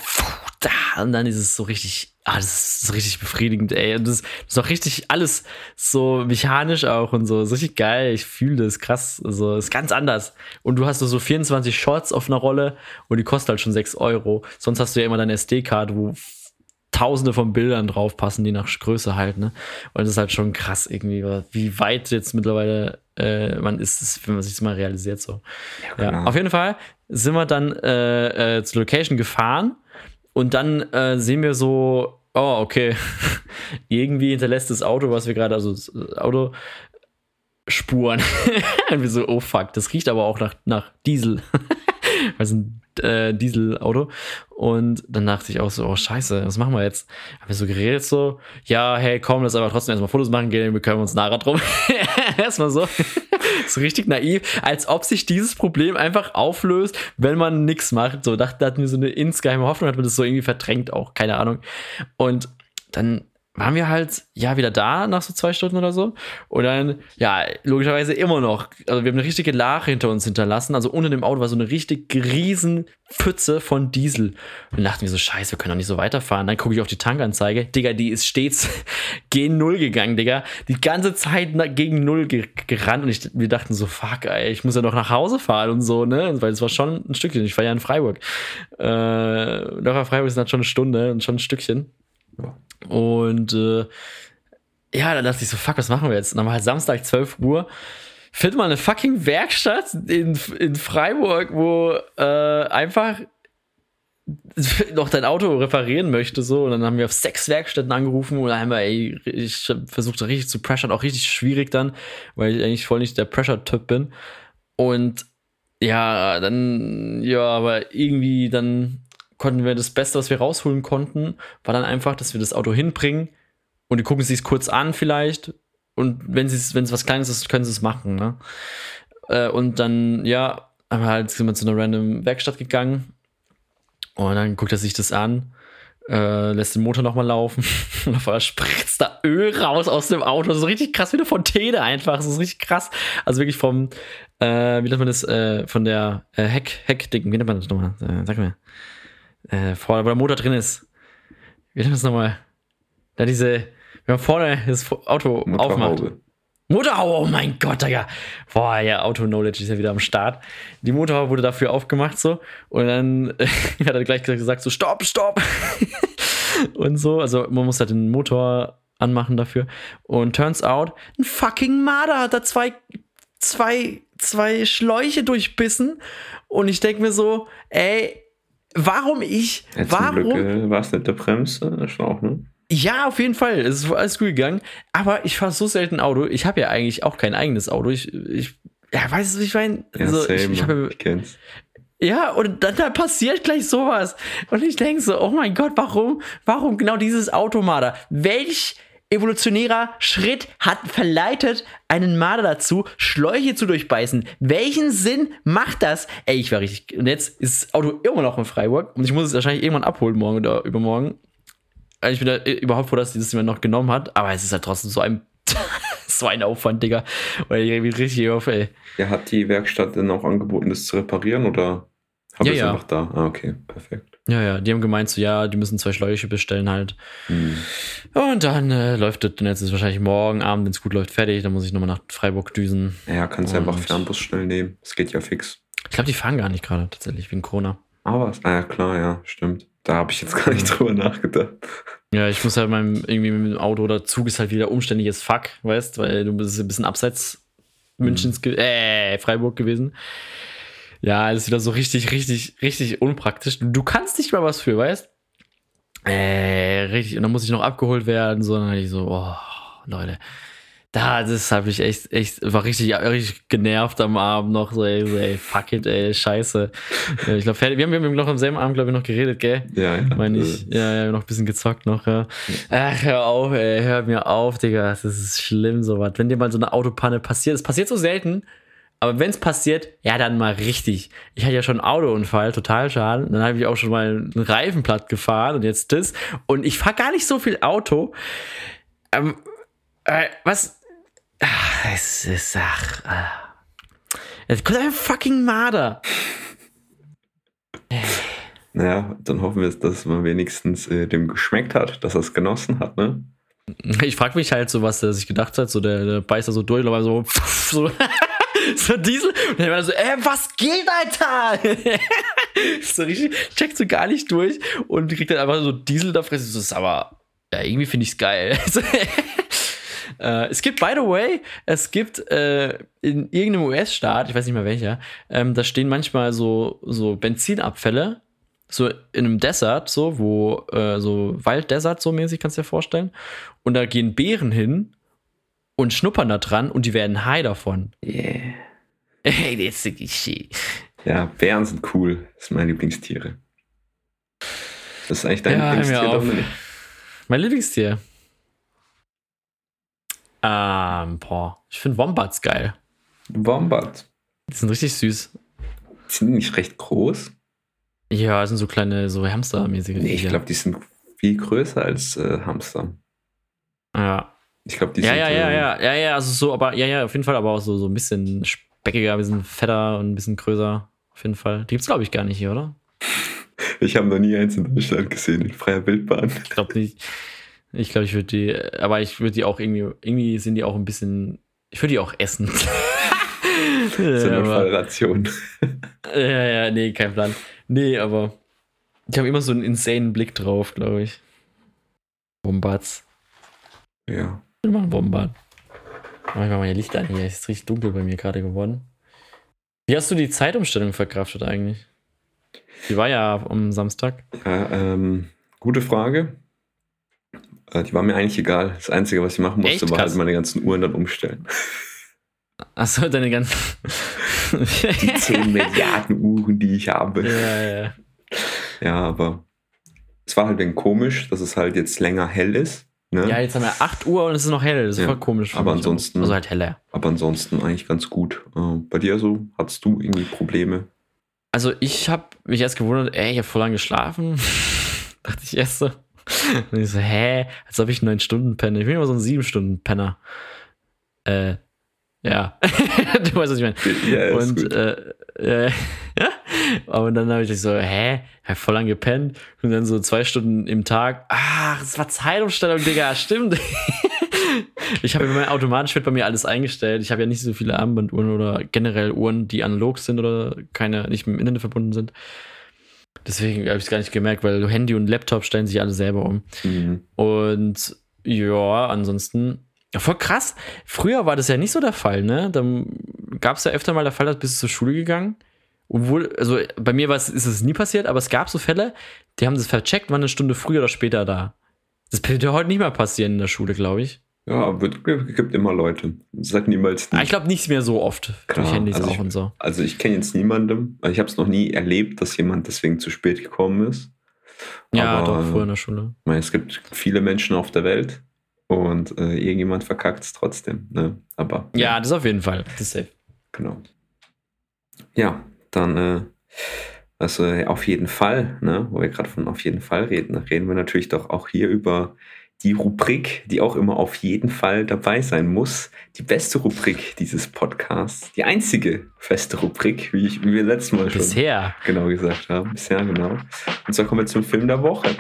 da, und dann ist es so richtig, ah, das ist richtig befriedigend, ey. Und das, ist auch richtig alles so mechanisch auch und so. Ist richtig geil, ich fühle das krass. Also, ist ganz anders. Und du hast so 24 Shots auf einer Rolle und die kostet halt schon 6 Euro. Sonst hast du ja immer deine SD-Karte, wo tausende von Bildern drauf passen, die nach Größe halt, ne? Und das ist halt schon krass irgendwie, wie weit jetzt mittlerweile äh, man ist, wenn man sich das mal realisiert so. Ja, ja, auf jeden Fall sind wir dann äh, äh, zur Location gefahren und dann äh, sehen wir so, oh, okay, irgendwie hinterlässt das Auto, was wir gerade, also das Auto, Spuren. und wir so, oh fuck, das riecht aber auch nach, nach Diesel. Weil es ein äh, Dieselauto. Und dann dachte ich auch so, oh scheiße, was machen wir jetzt? Haben wir so geredet so, ja, hey, komm, lass aber trotzdem erstmal Fotos machen gehen, wir können uns nachher drum. erstmal so. so richtig naiv, als ob sich dieses Problem einfach auflöst, wenn man nichts macht. So, dachte, da hatten wir so eine insgeheime Hoffnung, hat man das so irgendwie verdrängt auch, keine Ahnung. Und dann waren wir halt, ja, wieder da nach so zwei Stunden oder so. Und dann, ja, logischerweise immer noch. Also wir haben eine richtige Lache hinter uns hinterlassen. Also unter dem Auto war so eine richtig riesen Pfütze von Diesel. Und dachten wir so, scheiße, wir können doch nicht so weiterfahren. Dann gucke ich auf die Tankanzeige. Digga, die ist stets gegen Null gegangen, Digga. Die ganze Zeit gegen Null gerannt. Und ich, wir dachten so, fuck, ey, ich muss ja noch nach Hause fahren und so, ne? Weil es war schon ein Stückchen. Ich war ja in Freiburg. Äh, nach Freiburg sind das schon eine Stunde und schon ein Stückchen. Und äh, ja, dann dachte ich so, fuck, was machen wir jetzt? Und dann war halt Samstag 12 Uhr. Findet mal eine fucking Werkstatt in, in Freiburg, wo äh, einfach noch dein Auto reparieren möchte, so. Und dann haben wir auf sechs Werkstätten angerufen und wir, ey, ich versucht richtig zu pressure, auch richtig schwierig dann, weil ich eigentlich voll nicht der Pressure-Typ bin. Und ja, dann, ja, aber irgendwie dann konnten wir das Beste, was wir rausholen konnten, war dann einfach, dass wir das Auto hinbringen und die gucken sich es kurz an vielleicht und wenn es was Kleines ist, können sie es machen. Ne? Äh, und dann ja, haben halt sind wir zu einer random Werkstatt gegangen und dann guckt er sich das an. Äh, lässt den Motor nochmal laufen und auf einmal spritzt da Öl raus aus dem Auto. Ist richtig krass wie eine Fontäne einfach. Ist richtig krass. Also wirklich vom, äh, wie nennt man das, äh, von der äh, Heck, Heckding, wie nennt man das nochmal? Äh, sag mir äh, vorne, wo der Motor drin ist. Wie das nochmal? Da diese, wenn man vorne das Auto Motorhaube. aufmacht. Motorhaube, oh mein Gott, Digga. Boah, ja, Auto-Knowledge ist ja wieder am Start. Die Motorhaube wurde dafür aufgemacht, so. Und dann äh, hat er gleich gesagt, so, stopp, stopp. und so. Also, man muss halt den Motor anmachen dafür. Und turns out, ein fucking Marder hat da zwei, zwei, zwei Schläuche durchbissen. Und ich denke mir so, ey, warum ich, ja, warum. Glück, äh, war es nicht der Bremse, Schlauch, ne? Ja, auf jeden Fall. Es ist alles gut gegangen. Aber ich fahre so selten Auto. Ich habe ja eigentlich auch kein eigenes Auto. Ich, ich ja, weißt du, wie ich meine? Ja, also, ich, ich, hab, ich kenn's. Ja, und dann, dann, passiert gleich sowas. Und ich denke so, oh mein Gott, warum, warum genau dieses Automater? Welch evolutionärer Schritt hat verleitet einen Marder dazu, Schläuche zu durchbeißen. Welchen Sinn macht das? Ey, ich war richtig. Und jetzt ist das Auto immer noch in Freiburg und ich muss es wahrscheinlich irgendwann abholen, morgen oder übermorgen. Ich bin da überhaupt froh, dass dieses jemand noch genommen hat, aber es ist halt trotzdem so ein, so ein Aufwand, Digga. Weil ich irgendwie richtig auf, ey. Ja, hat die Werkstatt denn auch angeboten, das zu reparieren oder habe Ja, ich ja. einfach da? Ah, okay, perfekt. Ja, ja, die haben gemeint, so, ja, die müssen zwei Schläuche bestellen halt. Hm. Und dann äh, läuft das, und jetzt ist wahrscheinlich morgen Abend, wenn es gut läuft, fertig. Dann muss ich nochmal nach Freiburg düsen. Ja, kannst du einfach Fernbus schnell nehmen. Es geht ja fix. Ich glaube, die fahren gar nicht gerade tatsächlich wegen Corona. Aber, ah ja, klar, ja, stimmt. Da habe ich jetzt gar nicht drüber nachgedacht. Ja, ich muss halt meinem, irgendwie mit dem Auto oder Zug ist halt wieder umständliches Fuck, weißt, weil du bist ein bisschen abseits Münchens, ge äh, Freiburg gewesen. Ja, das ist wieder so richtig, richtig, richtig unpraktisch. Du, kannst nicht mal was für, weißt? Äh, richtig. Und dann muss ich noch abgeholt werden, so, dann hatte ich so, oh, Leute. Da, das habe ich echt, echt, war richtig, richtig genervt am Abend noch, so, ey, so, ey fuck it, ey, scheiße. Ich glaube, wir haben, wir haben noch am selben Abend, glaube ich, noch geredet, gell? Ja, ja. Meine ich. Äh, Ja, ja, noch ein bisschen gezockt noch, ja. Ach, hör auf, ey, hör mir auf, Digga. Das ist schlimm, sowas. Wenn dir mal so eine Autopanne passiert, es passiert so selten, aber wenn es passiert, ja, dann mal richtig. Ich hatte ja schon einen Autounfall, total schaden. Dann habe ich auch schon mal einen Reifen platt gefahren und jetzt das. Und ich fahre gar nicht so viel Auto. Ähm, äh, was? Ach, es ist, ach. ah. Jetzt kommt ein fucking Marder. Naja, dann hoffen wir, dass es mal wenigstens äh, dem geschmeckt hat, dass er es genossen hat, ne? Ich frage mich halt so, was der sich gedacht hat. So, der, der beißt da so durch, aber so, so, so Diesel. Und dann war er so, ey, was geht, Alter? so richtig, checkt so gar nicht durch und kriegt dann einfach so Diesel da fressen. So, aber, ja, irgendwie finde ich es geil. Äh, es gibt, by the way, es gibt äh, in irgendeinem US-Staat, ich weiß nicht mehr welcher, ähm, da stehen manchmal so, so Benzinabfälle, so in einem Desert, so, wo, äh, so Walddesert so mäßig, kannst du dir vorstellen. Und da gehen Bären hin und schnuppern da dran und die werden high davon. Yeah. Ey, das ist. Ja, Bären sind cool. Das sind meine Lieblingstiere. Das ist eigentlich dein Ja, Lieblingstier. Dominik. Mein Lieblingstier. Ähm, boah. Ich finde Wombats geil. Wombat. Die sind richtig süß. Sind die nicht recht groß? Ja, das sind so kleine, so Hamster-mäßige Nee, ich glaube, die sind viel größer als äh, Hamster. Ja. Ich glaube, die Ja, sind. ja, ja, äh, ja, ja, ja, also so, aber ja, ja, auf jeden Fall, aber auch so, so ein bisschen speckiger, ein bisschen fetter und ein bisschen größer. Auf jeden Fall. Die gibt's, glaube ich, gar nicht hier, oder? Ich habe noch nie eins in Deutschland gesehen, in freier Wildbahn. Ich glaube nicht. Ich glaube, ich würde die, aber ich würde die auch irgendwie, irgendwie sind die auch ein bisschen, ich würde die auch essen. So eine ja, ja, ja, nee, kein Plan. Nee, aber die haben immer so einen insanen Blick drauf, glaube ich. Wombats. Ja. Wir machen Wombat. Mach ich mal meine Lichter an hier. Es ist richtig dunkel bei mir gerade geworden. Wie hast du die Zeitumstellung verkraftet eigentlich? Die war ja am Samstag. ja ähm, gute Frage. Äh, die war mir eigentlich egal. Das Einzige, was ich machen musste, Echt? war halt meine ganzen Uhren dann umstellen. Achso, deine ganzen. Die 10 Milliarden Uhren, die ich habe. ja, ja. Ja, aber es war halt wegen komisch, dass es halt jetzt länger hell ist. Ne? Ja, jetzt haben wir 8 Uhr und es ist noch hell. Das ist Ja, voll komisch. aber ansonsten- Also halt heller. Aber ansonsten eigentlich ganz gut. Äh, bei dir so? Hattest du irgendwie Probleme? Also ich habe mich erst gewundert, ey, ich habe voll lange geschlafen. Dachte ich erst so. Und ich so, hä? Als ob ich neun Stunden penne. Ich bin immer so ein sieben Stunden Penner. Äh, ja. du weißt, was ich meine. Ja, Und äh, äh. Aber dann habe ich so, hä? Hab voll lang gepennt. Und dann so zwei Stunden im Tag. Ach, es war Zeitumstellung, Digga. Stimmt. ich habe immer automatisch wird bei mir alles eingestellt. Ich habe ja nicht so viele Armbanduhren oder generell Uhren, die analog sind oder keine, nicht mit dem Internet verbunden sind. Deswegen habe ich es gar nicht gemerkt, weil Handy und Laptop stellen sich alle selber um. Mhm. Und ja, ansonsten, ja, voll krass. Früher war das ja nicht so der Fall, ne? Dann gab es ja öfter mal der Fall, dass bist du zur Schule gegangen. Obwohl, also bei mir ist es nie passiert, aber es gab so Fälle, die haben das vercheckt, waren eine Stunde früher oder später da. Das könnte heute nicht mehr passieren in der Schule, glaube ich. Ja, wird, gibt immer Leute. Sag niemals nie. ich glaube nicht mehr so oft. Klar, durch Handys also auch ich- und so. Also ich kenne jetzt niemanden, ich habe es noch nie erlebt, dass jemand deswegen zu spät gekommen ist. Ja, aber, doch, früher in der Schule. Ich meine, es gibt viele Menschen auf der Welt und äh, irgendjemand verkackt es trotzdem. Ne? Aber ja, das auf jeden Fall. Das ist safe. Genau. Ja, dann äh, also auf jeden Fall, ne, wo wir gerade von auf jeden Fall reden, reden wir natürlich doch auch hier über die Rubrik, die auch immer auf jeden Fall dabei sein muss. Die beste Rubrik dieses Podcasts. Die einzige feste Rubrik, wie, ich, wie wir letztes Mal schon Bisher. genau gesagt haben. Bisher, genau. Und zwar kommen wir zum Film der Woche.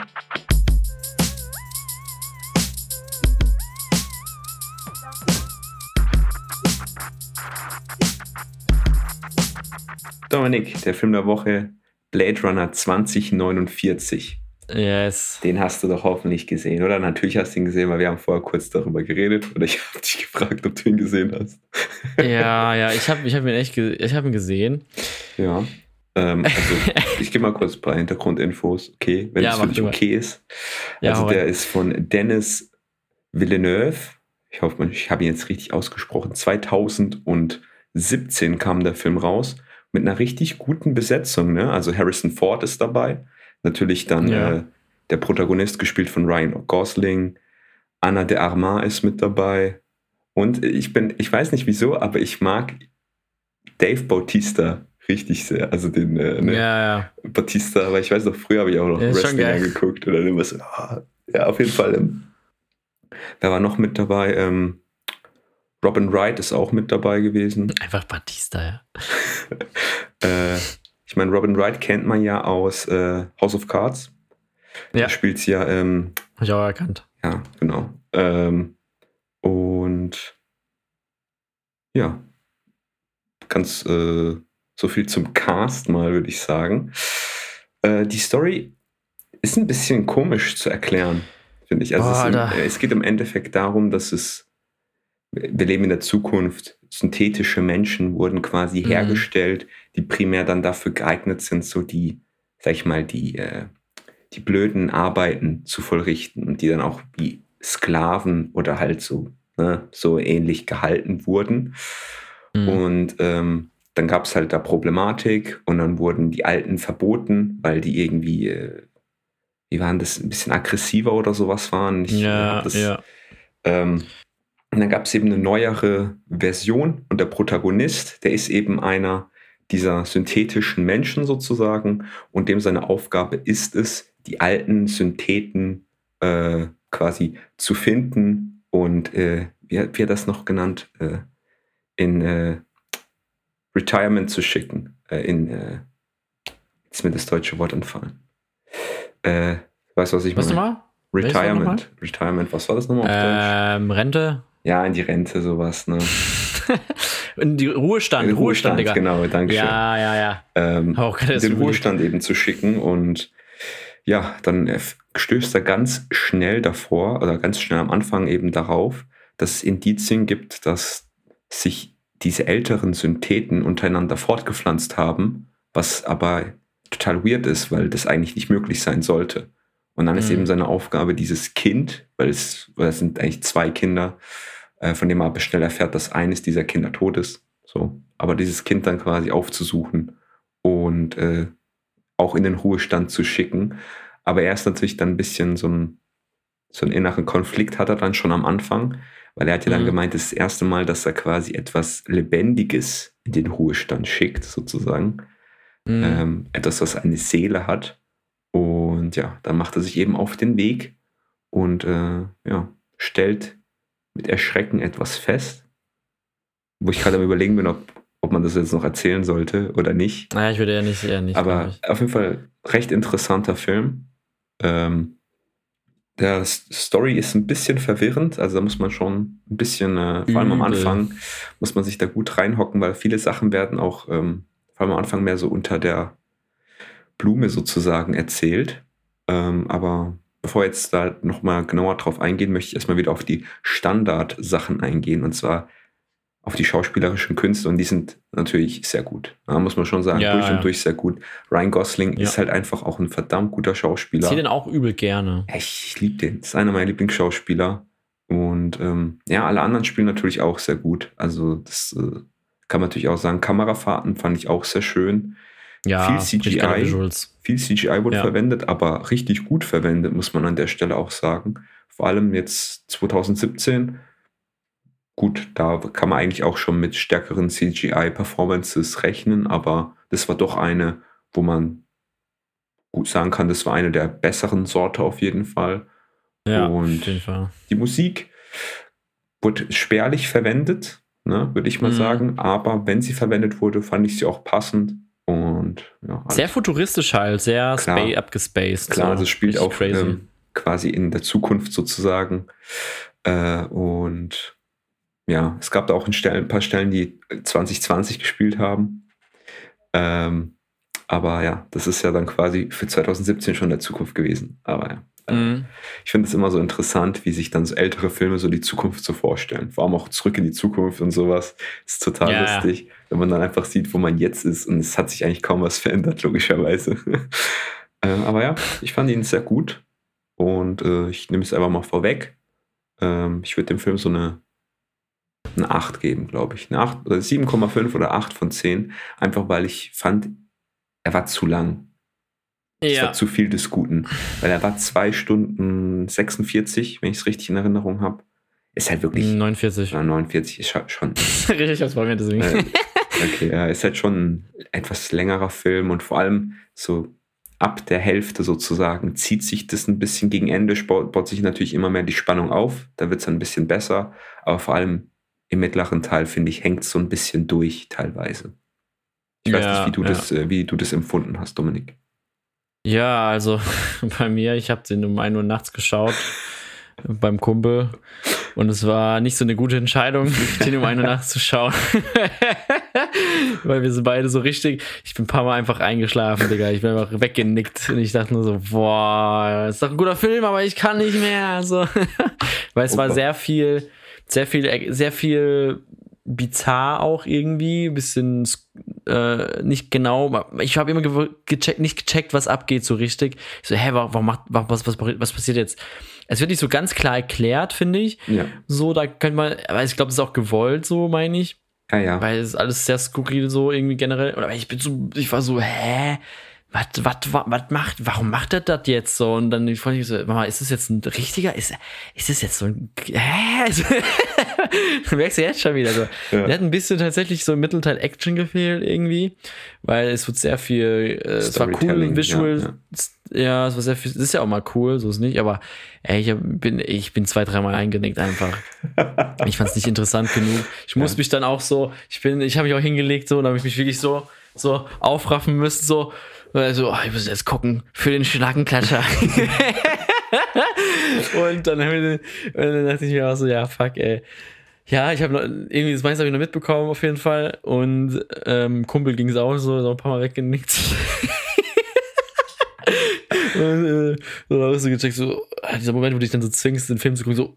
Dominik, der Film der Woche, Blade Runner 2049. Yes. Den hast du doch hoffentlich gesehen, oder? Natürlich hast du ihn gesehen, weil wir haben vorher kurz darüber geredet oder ich habe dich gefragt, ob du ihn gesehen hast. Ja, ja, ich habe ich hab ihn echt ich hab ihn gesehen. Ja. Ähm, also, ich gebe mal kurz ein paar Hintergrundinfos, okay, wenn Ja, es für dich okay ist. Ja, also der ist von Dennis Villeneuve. Ich hoffe, ich habe ihn jetzt richtig ausgesprochen. 2017 kam der Film raus mit einer richtig guten Besetzung. Ne? Also Harrison Ford ist dabei. Natürlich dann Ja. äh, der Protagonist gespielt von Ryan Gosling. Anna de Armas ist mit dabei. Und ich bin, ich weiß nicht wieso, aber ich mag Dave Bautista richtig sehr. Also den äh, ne? Ja, ja. Batista, aber ich weiß noch, früher habe ich auch noch Ja, Wrestling angeguckt oder so, ah, ja, auf jeden Fall. Ähm, da war noch mit dabei, ähm, Robin Wright ist auch mit dabei gewesen. Einfach Batista, ja. Äh, ich meine, Robin Wright kennt man ja aus äh, House of Cards. Ja. Da spielt sie ja, ähm, Hab ich auch erkannt. ja, genau. Ähm, und ja, ganz äh, so viel zum Cast mal, würde ich sagen. Äh, die Story ist ein bisschen komisch zu erklären, finde ich. Also Oh, es, im, es geht im Endeffekt darum, dass es, wir leben in der Zukunft, synthetische Menschen wurden quasi Mhm. hergestellt, die primär dann dafür geeignet sind, so die, sag ich mal, die, äh, die blöden Arbeiten zu vollrichten und die dann auch wie Sklaven oder halt so, ne, so ähnlich gehalten wurden. Mhm. Und ähm, dann gab es halt da Problematik und dann wurden die Alten verboten, weil die irgendwie, äh, wie waren das, ein bisschen aggressiver oder sowas waren. Ich, ja, das, ja. ähm, und dann gab es eben eine neuere Version und der Protagonist, der ist eben einer dieser synthetischen Menschen sozusagen und dem seine Aufgabe ist es, die alten Syntheten äh, quasi zu finden und äh, wie, hat- wie hat das noch genannt? Äh, in äh, Retirement zu schicken. Äh, in, äh, jetzt ist mir das deutsche Wort entfallen. Äh, weißt du, was ich Was meine? Wort Retirement. Retirement, was war das nochmal auf Deutsch? Ähm, Rente? Ja, in die Rente, sowas, ne? In die Ruhestand, In den Ruhestand, Digga. genau, danke schön. Ja, ja, ja. Ähm, auch den. Ruhestand eben zu schicken und ja, dann stößt er ganz schnell davor oder ganz schnell am Anfang eben darauf, dass es Indizien gibt, dass sich diese älteren Syntheten untereinander fortgepflanzt haben, was aber total weird ist, weil das eigentlich nicht möglich sein sollte. Und dann ist Mhm. eben seine Aufgabe, dieses Kind, weil es, weil es sind eigentlich zwei Kinder, äh, von dem er aber schnell erfährt, dass eines dieser Kinder tot ist. So. Aber dieses Kind dann quasi aufzusuchen und äh, auch in den Ruhestand zu schicken. Aber er ist natürlich dann ein bisschen so ein, so einen inneren Konflikt hat er dann schon am Anfang, weil er hat ja dann Mhm. gemeint, das ist das erste Mal, dass er quasi etwas Lebendiges in den Ruhestand schickt, sozusagen. Mhm. Ähm, etwas, was eine Seele hat. Und ja, dann macht er sich eben auf den Weg und äh, ja, stellt mit Erschrecken etwas fest, wo ich gerade am überlegen bin, ob, ob man das jetzt noch erzählen sollte oder nicht. naja, ich würde ja nicht, eher nicht. Aber auf jeden Fall recht interessanter Film. Ähm, der Story ist ein bisschen verwirrend, also da muss man schon ein bisschen, äh, vor allem am. Anfang, muss man sich da gut reinhocken, weil viele Sachen werden auch ähm, vor allem am Anfang mehr so unter der Blume sozusagen erzählt. Ähm, aber bevor wir jetzt da nochmal genauer drauf eingehen, möchte ich erstmal wieder auf die Standardsachen eingehen und zwar auf die schauspielerischen Künste und die sind natürlich sehr gut. Da muss man schon sagen, Ja, durch ja. und durch sehr gut. Ryan Gosling Ja. ist halt einfach auch ein verdammt guter Ich Schauspieler. sehe den auch übel gerne. Ich, ich liebe den. Das ist einer meiner Lieblingsschauspieler. Und ähm, ja, alle anderen spielen natürlich auch sehr gut. Also das äh, kann man natürlich auch sagen. Kamerafahrten fand ich auch sehr schön. Ja, Viel CGI. Viel CGI wurde Ja. verwendet, aber richtig gut verwendet, muss man an der Stelle auch sagen. vor allem jetzt 2017. Gut, da kann man eigentlich auch schon mit stärkeren CGI-Performances rechnen, aber das war doch eine, wo man gut sagen kann, das war eine der besseren Sorte auf jeden Fall. Ja, Und auf jeden Fall. die Musik wurde spärlich verwendet, ne, würde ich mal Mhm. sagen. Aber wenn sie verwendet wurde, fand ich sie auch passend. Und ja, alles Sehr futuristisch halt, sehr Klar. spa abgespaced. klar, so. also es spielt auch ähm, quasi in der Zukunft sozusagen. Äh, und ja, es gab da auch ein paar Stellen, die 2020 gespielt haben. Ähm, aber ja, das ist ja dann quasi für 2017 schon der Zukunft gewesen. Aber ja. äh, Mhm. Ich finde es immer so interessant, wie sich dann so ältere Filme so die Zukunft so vorstellen. Vor allem auch zurück in die Zukunft und sowas. ist total Ja. lustig, wenn man dann einfach sieht, wo man jetzt ist und es hat sich eigentlich kaum was verändert, logischerweise. äh, aber ja, ich fand ihn sehr gut und äh, ich nehme es einfach mal vorweg. Ähm, ich würde dem Film so eine, eine 8 geben, glaube ich. Eine 8, oder 7,5 oder 8 von 10. Einfach weil ich fand, er war zu lang. Es war Ja. zu viel des Guten. Weil er war 2 Stunden 46, wenn ich es richtig in Erinnerung habe. Ist halt wirklich. 49. Ja, 49 ist schon. Richtig, das war mir deswegen. Äh, okay, ja, ist halt schon ein etwas längerer Film und vor allem so ab der Hälfte sozusagen zieht sich das ein bisschen gegen Ende, baut, sich natürlich immer mehr die Spannung auf. Da wird es ein bisschen besser, aber vor allem im mittleren Teil, finde ich, hängt es so ein bisschen durch teilweise. Ich weiß Ja, nicht, wie du, ja. das, äh, wie du das empfunden hast, Dominik. Ja, also bei mir, ich habe den um 1 Uhr nachts geschaut beim Kumpel und es war nicht so eine gute Entscheidung, den um 1 Uhr nachts zu schauen. Weil wir sind beide so richtig, ich bin ein paar Mal einfach eingeschlafen, Digga. Ich bin einfach weggenickt und ich dachte nur so, boah, ist doch ein guter Film, aber ich kann nicht mehr. So. Weil es war Opa. sehr viel, sehr viel, sehr viel bizarr auch irgendwie, bisschen äh, nicht genau. Ich habe immer gew- gecheckt, nicht gecheckt, was abgeht so richtig. Ich so, hä, warum, macht, was, was, was passiert jetzt? Es wird nicht so ganz klar erklärt, finde ich. Ja, So, da könnte man, aber ich glaube, das ist auch gewollt, so meine ich. Ja, ja. Weil es ist alles sehr skurril so irgendwie generell. Oder ich bin so, ich war so, hä? Was, was, was, was macht, warum macht er das jetzt so? Und dann fand ich so, Mama, ist das jetzt ein richtiger, ist, ist das jetzt so ein, hä? du merkst ja jetzt schon wieder so. Ja. Der hat ein bisschen tatsächlich so im Mittelteil Action gefehlt irgendwie, weil es wird sehr viel, äh, es war cool, Visual, ja, ja, es war sehr viel, das ist ja auch mal cool, so ist nicht, aber ey, ich bin, ich bin zwei, dreimal eingenickt einfach. Ich fand es nicht interessant genug. Ich muss Ja. mich dann auch so, ich bin, ich habe mich auch hingelegt so und habe ich mich wirklich so, so aufraffen müssen, so, also, oh, ich muss jetzt gucken für den Schlackenklatscher. und dann, ich- dann dachte ich mir auch so, ja, fuck, ey. Ja, ich habe noch, irgendwie das meiste habe ich noch mitbekommen auf jeden Fall und ähm, Kumpel ging es auch so, so ein paar Mal weggenickt. Und äh, dann habe ich so gecheckt, so, ah, dieser Moment, wo du dich dann so zwingst, den Film zu gucken, so,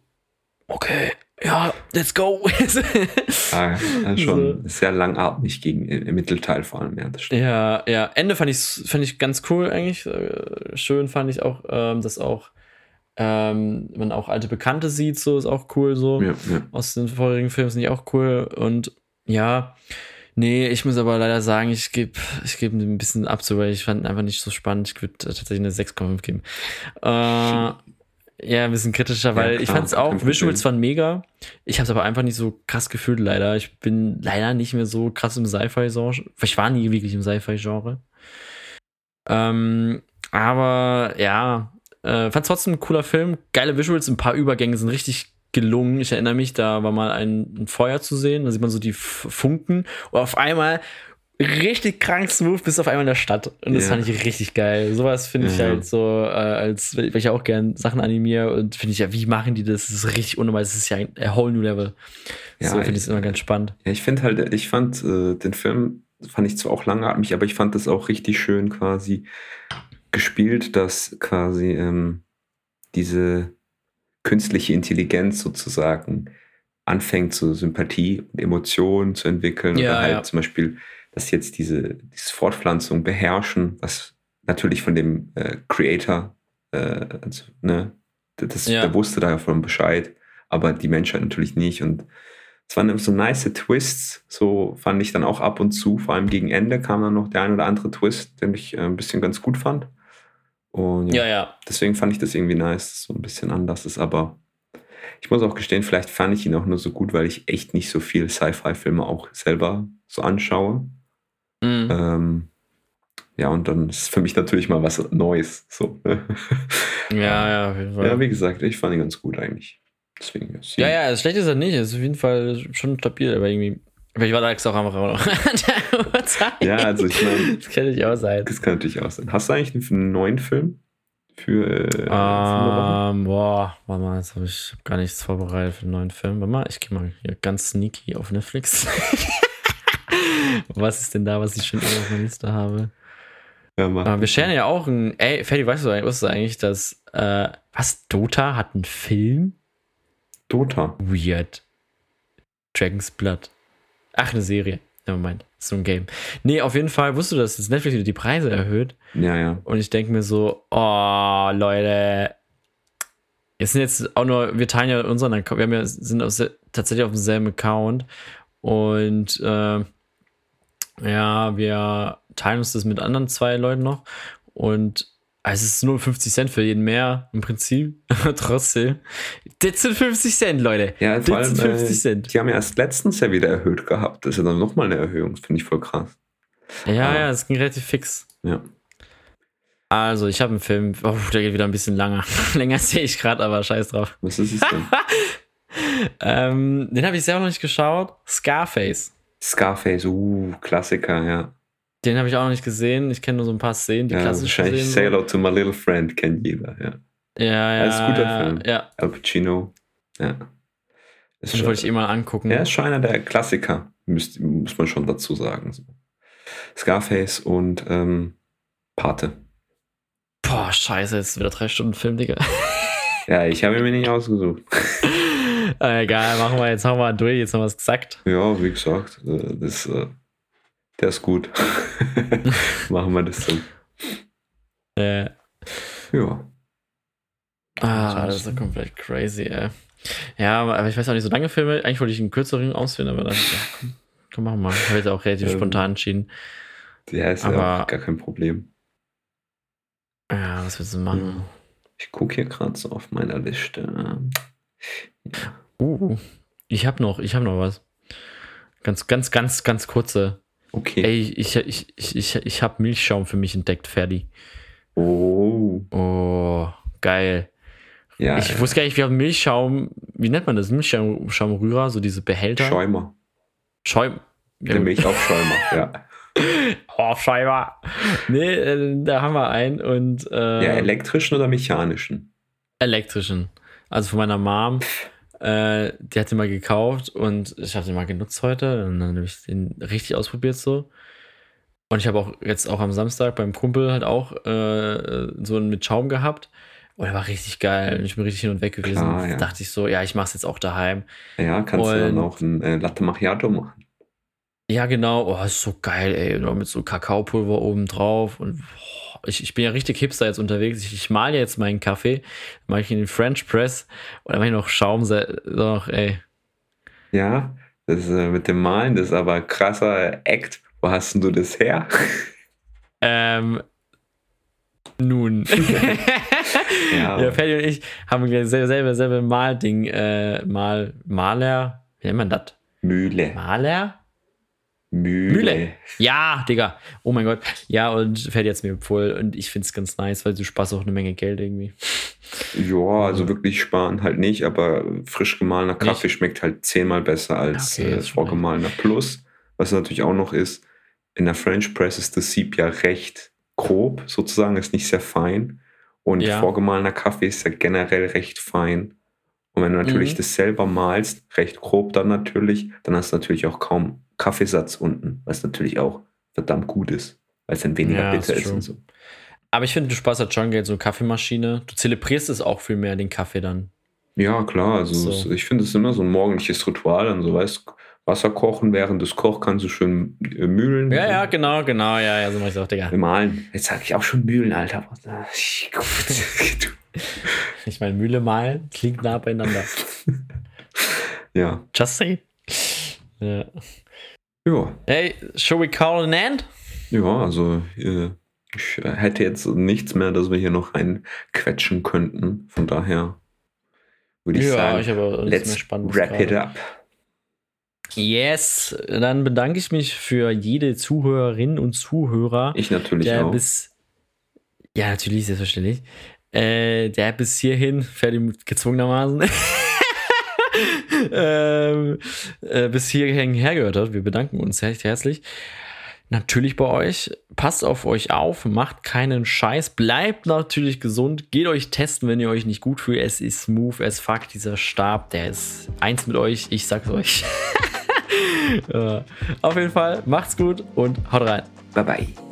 okay, ja, let's go. Ja, schon So. sehr langatmig gegen im Mittelteil vor allem, ja, das stimmt. Ja, ja. Ende fand ich, fand ich ganz cool eigentlich. Äh, Schön fand ich auch, ähm, dass auch ähm, man auch alte Bekannte sieht, so ist auch cool so. Ja, ja. Aus den vorherigen Filmen sind die auch cool. Und ja, nee, ich muss aber leider sagen, ich gebe ich geb ein bisschen ab, weil ich fand ihn einfach nicht so spannend. Ich würde tatsächlich eine 6,5 geben. Äh, ja, ein bisschen kritischer, weil ich klar, fand es auch. Visuals waren mega. Ich habe es aber einfach nicht so krass gefühlt, leider. Ich bin leider nicht mehr so krass im Sci-Fi-Genre. Ich war nie wirklich im Sci-Fi-Genre. Ähm, aber ja, äh, fand trotzdem ein cooler Film. Geile Visuals, ein paar Übergänge sind richtig gelungen. Ich erinnere mich, da war mal ein, ein Feuer zu sehen, da sieht man so die Funken und auf einmal richtig krank smooth bis auf einmal in der Stadt. Und das Ja. fand ich richtig geil. Sowas finde ich Ja. halt so, äh, als weil ich auch gern Sachen animiere und finde ich ja, wie machen die das? Das ist richtig unnormal. Das ist ja ein whole new level. Ja, so finde ich- ich es immer ganz spannend. Ja, ich finde halt, ich fand äh, den Film, fand ich zwar auch langatmig, aber ich fand das auch richtig schön quasi gespielt, dass quasi ähm, diese künstliche Intelligenz sozusagen anfängt, so Sympathie und Emotionen zu entwickeln. Ja, oder halt ja. zum Beispiel, dass jetzt diese, diese Fortpflanzung beherrschen, was natürlich von dem äh, Creator, äh, also, ne, das, Ja. der wusste davon Bescheid, aber die Menschheit natürlich nicht. Und es waren so nice Twists, so fand ich dann auch ab und zu, vor allem gegen Ende kam dann noch der ein oder andere Twist, den ich äh, ein bisschen ganz gut fand. Und Ja, ja. deswegen fand ich das irgendwie nice, dass so ein bisschen anders ist. Aber ich muss auch gestehen, vielleicht fand ich ihn auch nur so gut, weil ich echt nicht so viel Sci-Fi-Filme auch selber so anschaue. Mhm. Ähm, ja, und dann ist für mich natürlich mal was Neues. So. Ja, ja, auf jeden Fall. ja, wie gesagt, ich fand ihn ganz gut eigentlich. Deswegen ja, Ja, ja, schlecht ist er nicht. Ist auf jeden Fall schon stabil, aber irgendwie. Vielleicht war da auch einfach Uhrzeit. Ja, also ich meine, Das kann nicht auch sein. das kann natürlich auch sein. Hast du eigentlich einen neuen Film für äh, Ähm, boah, warte mal, jetzt habe ich hab gar nichts vorbereitet für den neuen Film. Warte mal, ich gehe mal hier ganz sneaky auf Netflix. was ist denn da, was ich schon immer auf meiner Liste habe? Ja, mach. Aber wir scheren ja auch ein. Ey, Ferdi, weißt du, weißt du eigentlich, dass. Äh, was? Dota hat einen Film? Dota. Weird. Dragon's Blood. Ach, eine Serie. Nevermind. So ein Game. Nee, auf jeden Fall wusstest du, dass jetzt Netflix wieder die Preise erhöht. Ja, ja. Und ich denke mir so, oh, Leute. Jetzt sind jetzt auch nur, wir teilen ja unseren Account, wir haben ja, sind aus, tatsächlich auf demselben Account. Und äh, ja, wir teilen uns das mit anderen zwei Leuten noch. Und also es ist nur 50 Cent für jeden mehr im Prinzip. Trotzdem. Das sind 50 Cent, Leute. Ja, vor das allem, sind 50 äh, Cent. die haben ja erst letztens ja wieder erhöht gehabt. Das ist ja dann nochmal eine Erhöhung. Das finde ich voll krass. Ja, ah. ja, es ging relativ fix. Ja. Also, ich habe einen Film, oh, der geht wieder ein bisschen langer. Länger sehe ich gerade, aber scheiß drauf. Was ist es denn? Ähm, den habe ich selber noch nicht geschaut. Scarface. Scarface, uh, Klassiker, ja. Den habe ich auch noch nicht gesehen. Ich kenne nur so ein paar Szenen, die ja klassisch wahrscheinlich Say sind. Hello to My Little Friend kennt jeder, ja. Ja, ja. Das ist ein guter Film. Ja, Al Pacino, ja. Ist den schon, wollte ich eh mal angucken. ja, ist schon einer der Klassiker, müsst, muss man schon dazu sagen. Scarface und ähm, Pate. Boah, scheiße, jetzt ist wieder drei Stunden Film, Digga. Ja, ich habe ihn mir nicht ausgesucht. äh, egal, machen wir jetzt, haben wir durch, jetzt haben wir es gesagt. Ja, wie gesagt, äh, das, äh, der ist gut. Machen wir das so. Äh, Ja. Ah, das ist ja komplett crazy, ey. Ja, aber ich weiß auch nicht, so lange Filme, eigentlich wollte ich einen kürzeren auswählen, aber dann, ja, komm, komm, machen wir. Ich habe jetzt auch relativ Ähm, spontan entschieden. Der ist ja Aber- auch gar kein Problem. Ja, was willst du machen? Ich gucke hier gerade so auf meiner Liste. Uh, ich habe noch, ich habe noch was. Ganz, ganz, ganz, ganz kurze. Okay. Ey, ich, ich, ich, ich, ich habe Milchschaum für mich entdeckt, Ferdi. Oh. Oh, geil. Ja, ich wusste gar nicht, wir haben Milchschaum, wie nennt man das? Milchschaumrührer, so diese Behälter. Schäumer. Schäum. Der Milchaufschäumer, ja. Oh, Scheiber. Nee, äh, da haben wir einen und äh, Ja, elektrischen oder mechanischen? elektrischen. Also von meiner Mom. Äh, die hat den mal gekauft und ich habe den mal genutzt heute und dann habe ich den richtig ausprobiert so. Und ich habe auch jetzt auch am Samstag beim Kumpel halt auch äh, so einen mit Schaum gehabt. Und der war richtig geil. Und ich bin richtig hin und weg gewesen. Klar, ja. dachte ich so, ja, ich mache es jetzt auch daheim. Ja, kannst du dann Und- auch ein äh, Latte Macchiato machen. Ja, genau. Oh, ist so geil, ey. Und auch mit so Kakaopulver oben drauf. Und boah, ich, ich bin ja richtig hipster jetzt unterwegs. Ich, ich male jetzt meinen Kaffee, mache ich in den French Press und dann mache ich noch Schaum, noch, ey. Ja, das ist, äh, mit dem Malen, das ist aber ein krasser Act. Wo hast denn du das her? Ähm, nun. Ja. ja, Ferdi und ich haben gleich selber, selber, Malding, äh, Mal, Maler, wie nennt man das? Mühle. Maler? Mühle. Mühle. Ja, Digga. Oh mein Gott. Ja, und Ferdi hat es mir empfohlen und ich finde es ganz nice, weil du sparst auch eine Menge Geld irgendwie. Ja, also wirklich sparen halt nicht, aber frisch gemahlener Kaffee schmeckt halt zehnmal besser als Okay, äh, das vorgemahlener. Plus, was natürlich auch noch ist, in der French Press ist das Sieb ja recht grob, sozusagen, ist nicht sehr fein. Und Ja. vorgemahlener Kaffee ist ja generell recht fein. Und wenn du natürlich Mhm. das selber malst, recht grob dann natürlich, dann hast du natürlich auch kaum Kaffeesatz unten, was natürlich auch verdammt gut ist, weil es dann weniger Ja, bitter ist und so. Aber ich finde, du sparst halt schon Geld, so eine Kaffeemaschine. Du zelebrierst es auch viel mehr, den Kaffee dann. Ja, klar. Also So. ich finde es immer so ein morgendliches Ritual. Dann so weißt Wasser kochen, während es kocht, kannst du schön äh, mühlen. Ja, ja, genau, genau, ja, ja, so mach ich auch, Digga. Malen. Jetzt sage ich auch schon mühlen, Alter. Ich meine, Mühle malen klingt nah beieinander. ja. Just say. Ja. Ja. Hey, shall we call an end? Ja, also äh, Ich hätte jetzt nichts mehr, dass wir hier noch reinquetschen könnten. Von daher würde ich Ja, sagen, ich habe let's wrap it up. Yes, dann bedanke ich mich für jede Zuhörerin und Zuhörer, Ich natürlich der auch. bis ja natürlich selbstverständlich, äh, der bis hierhin fertig gezwungenermaßen ähm, äh, bis hierhin hergehört hat. Wir bedanken uns recht herzlich. Natürlich bei euch. Passt auf euch auf, macht keinen Scheiß, bleibt natürlich gesund, geht euch testen, wenn ihr euch nicht gut fühlt. Es ist smooth as fuck, dieser Stab, der ist eins mit euch, ich sag's euch. Äh, auf jeden Fall, macht's gut und haut rein. Bye bye.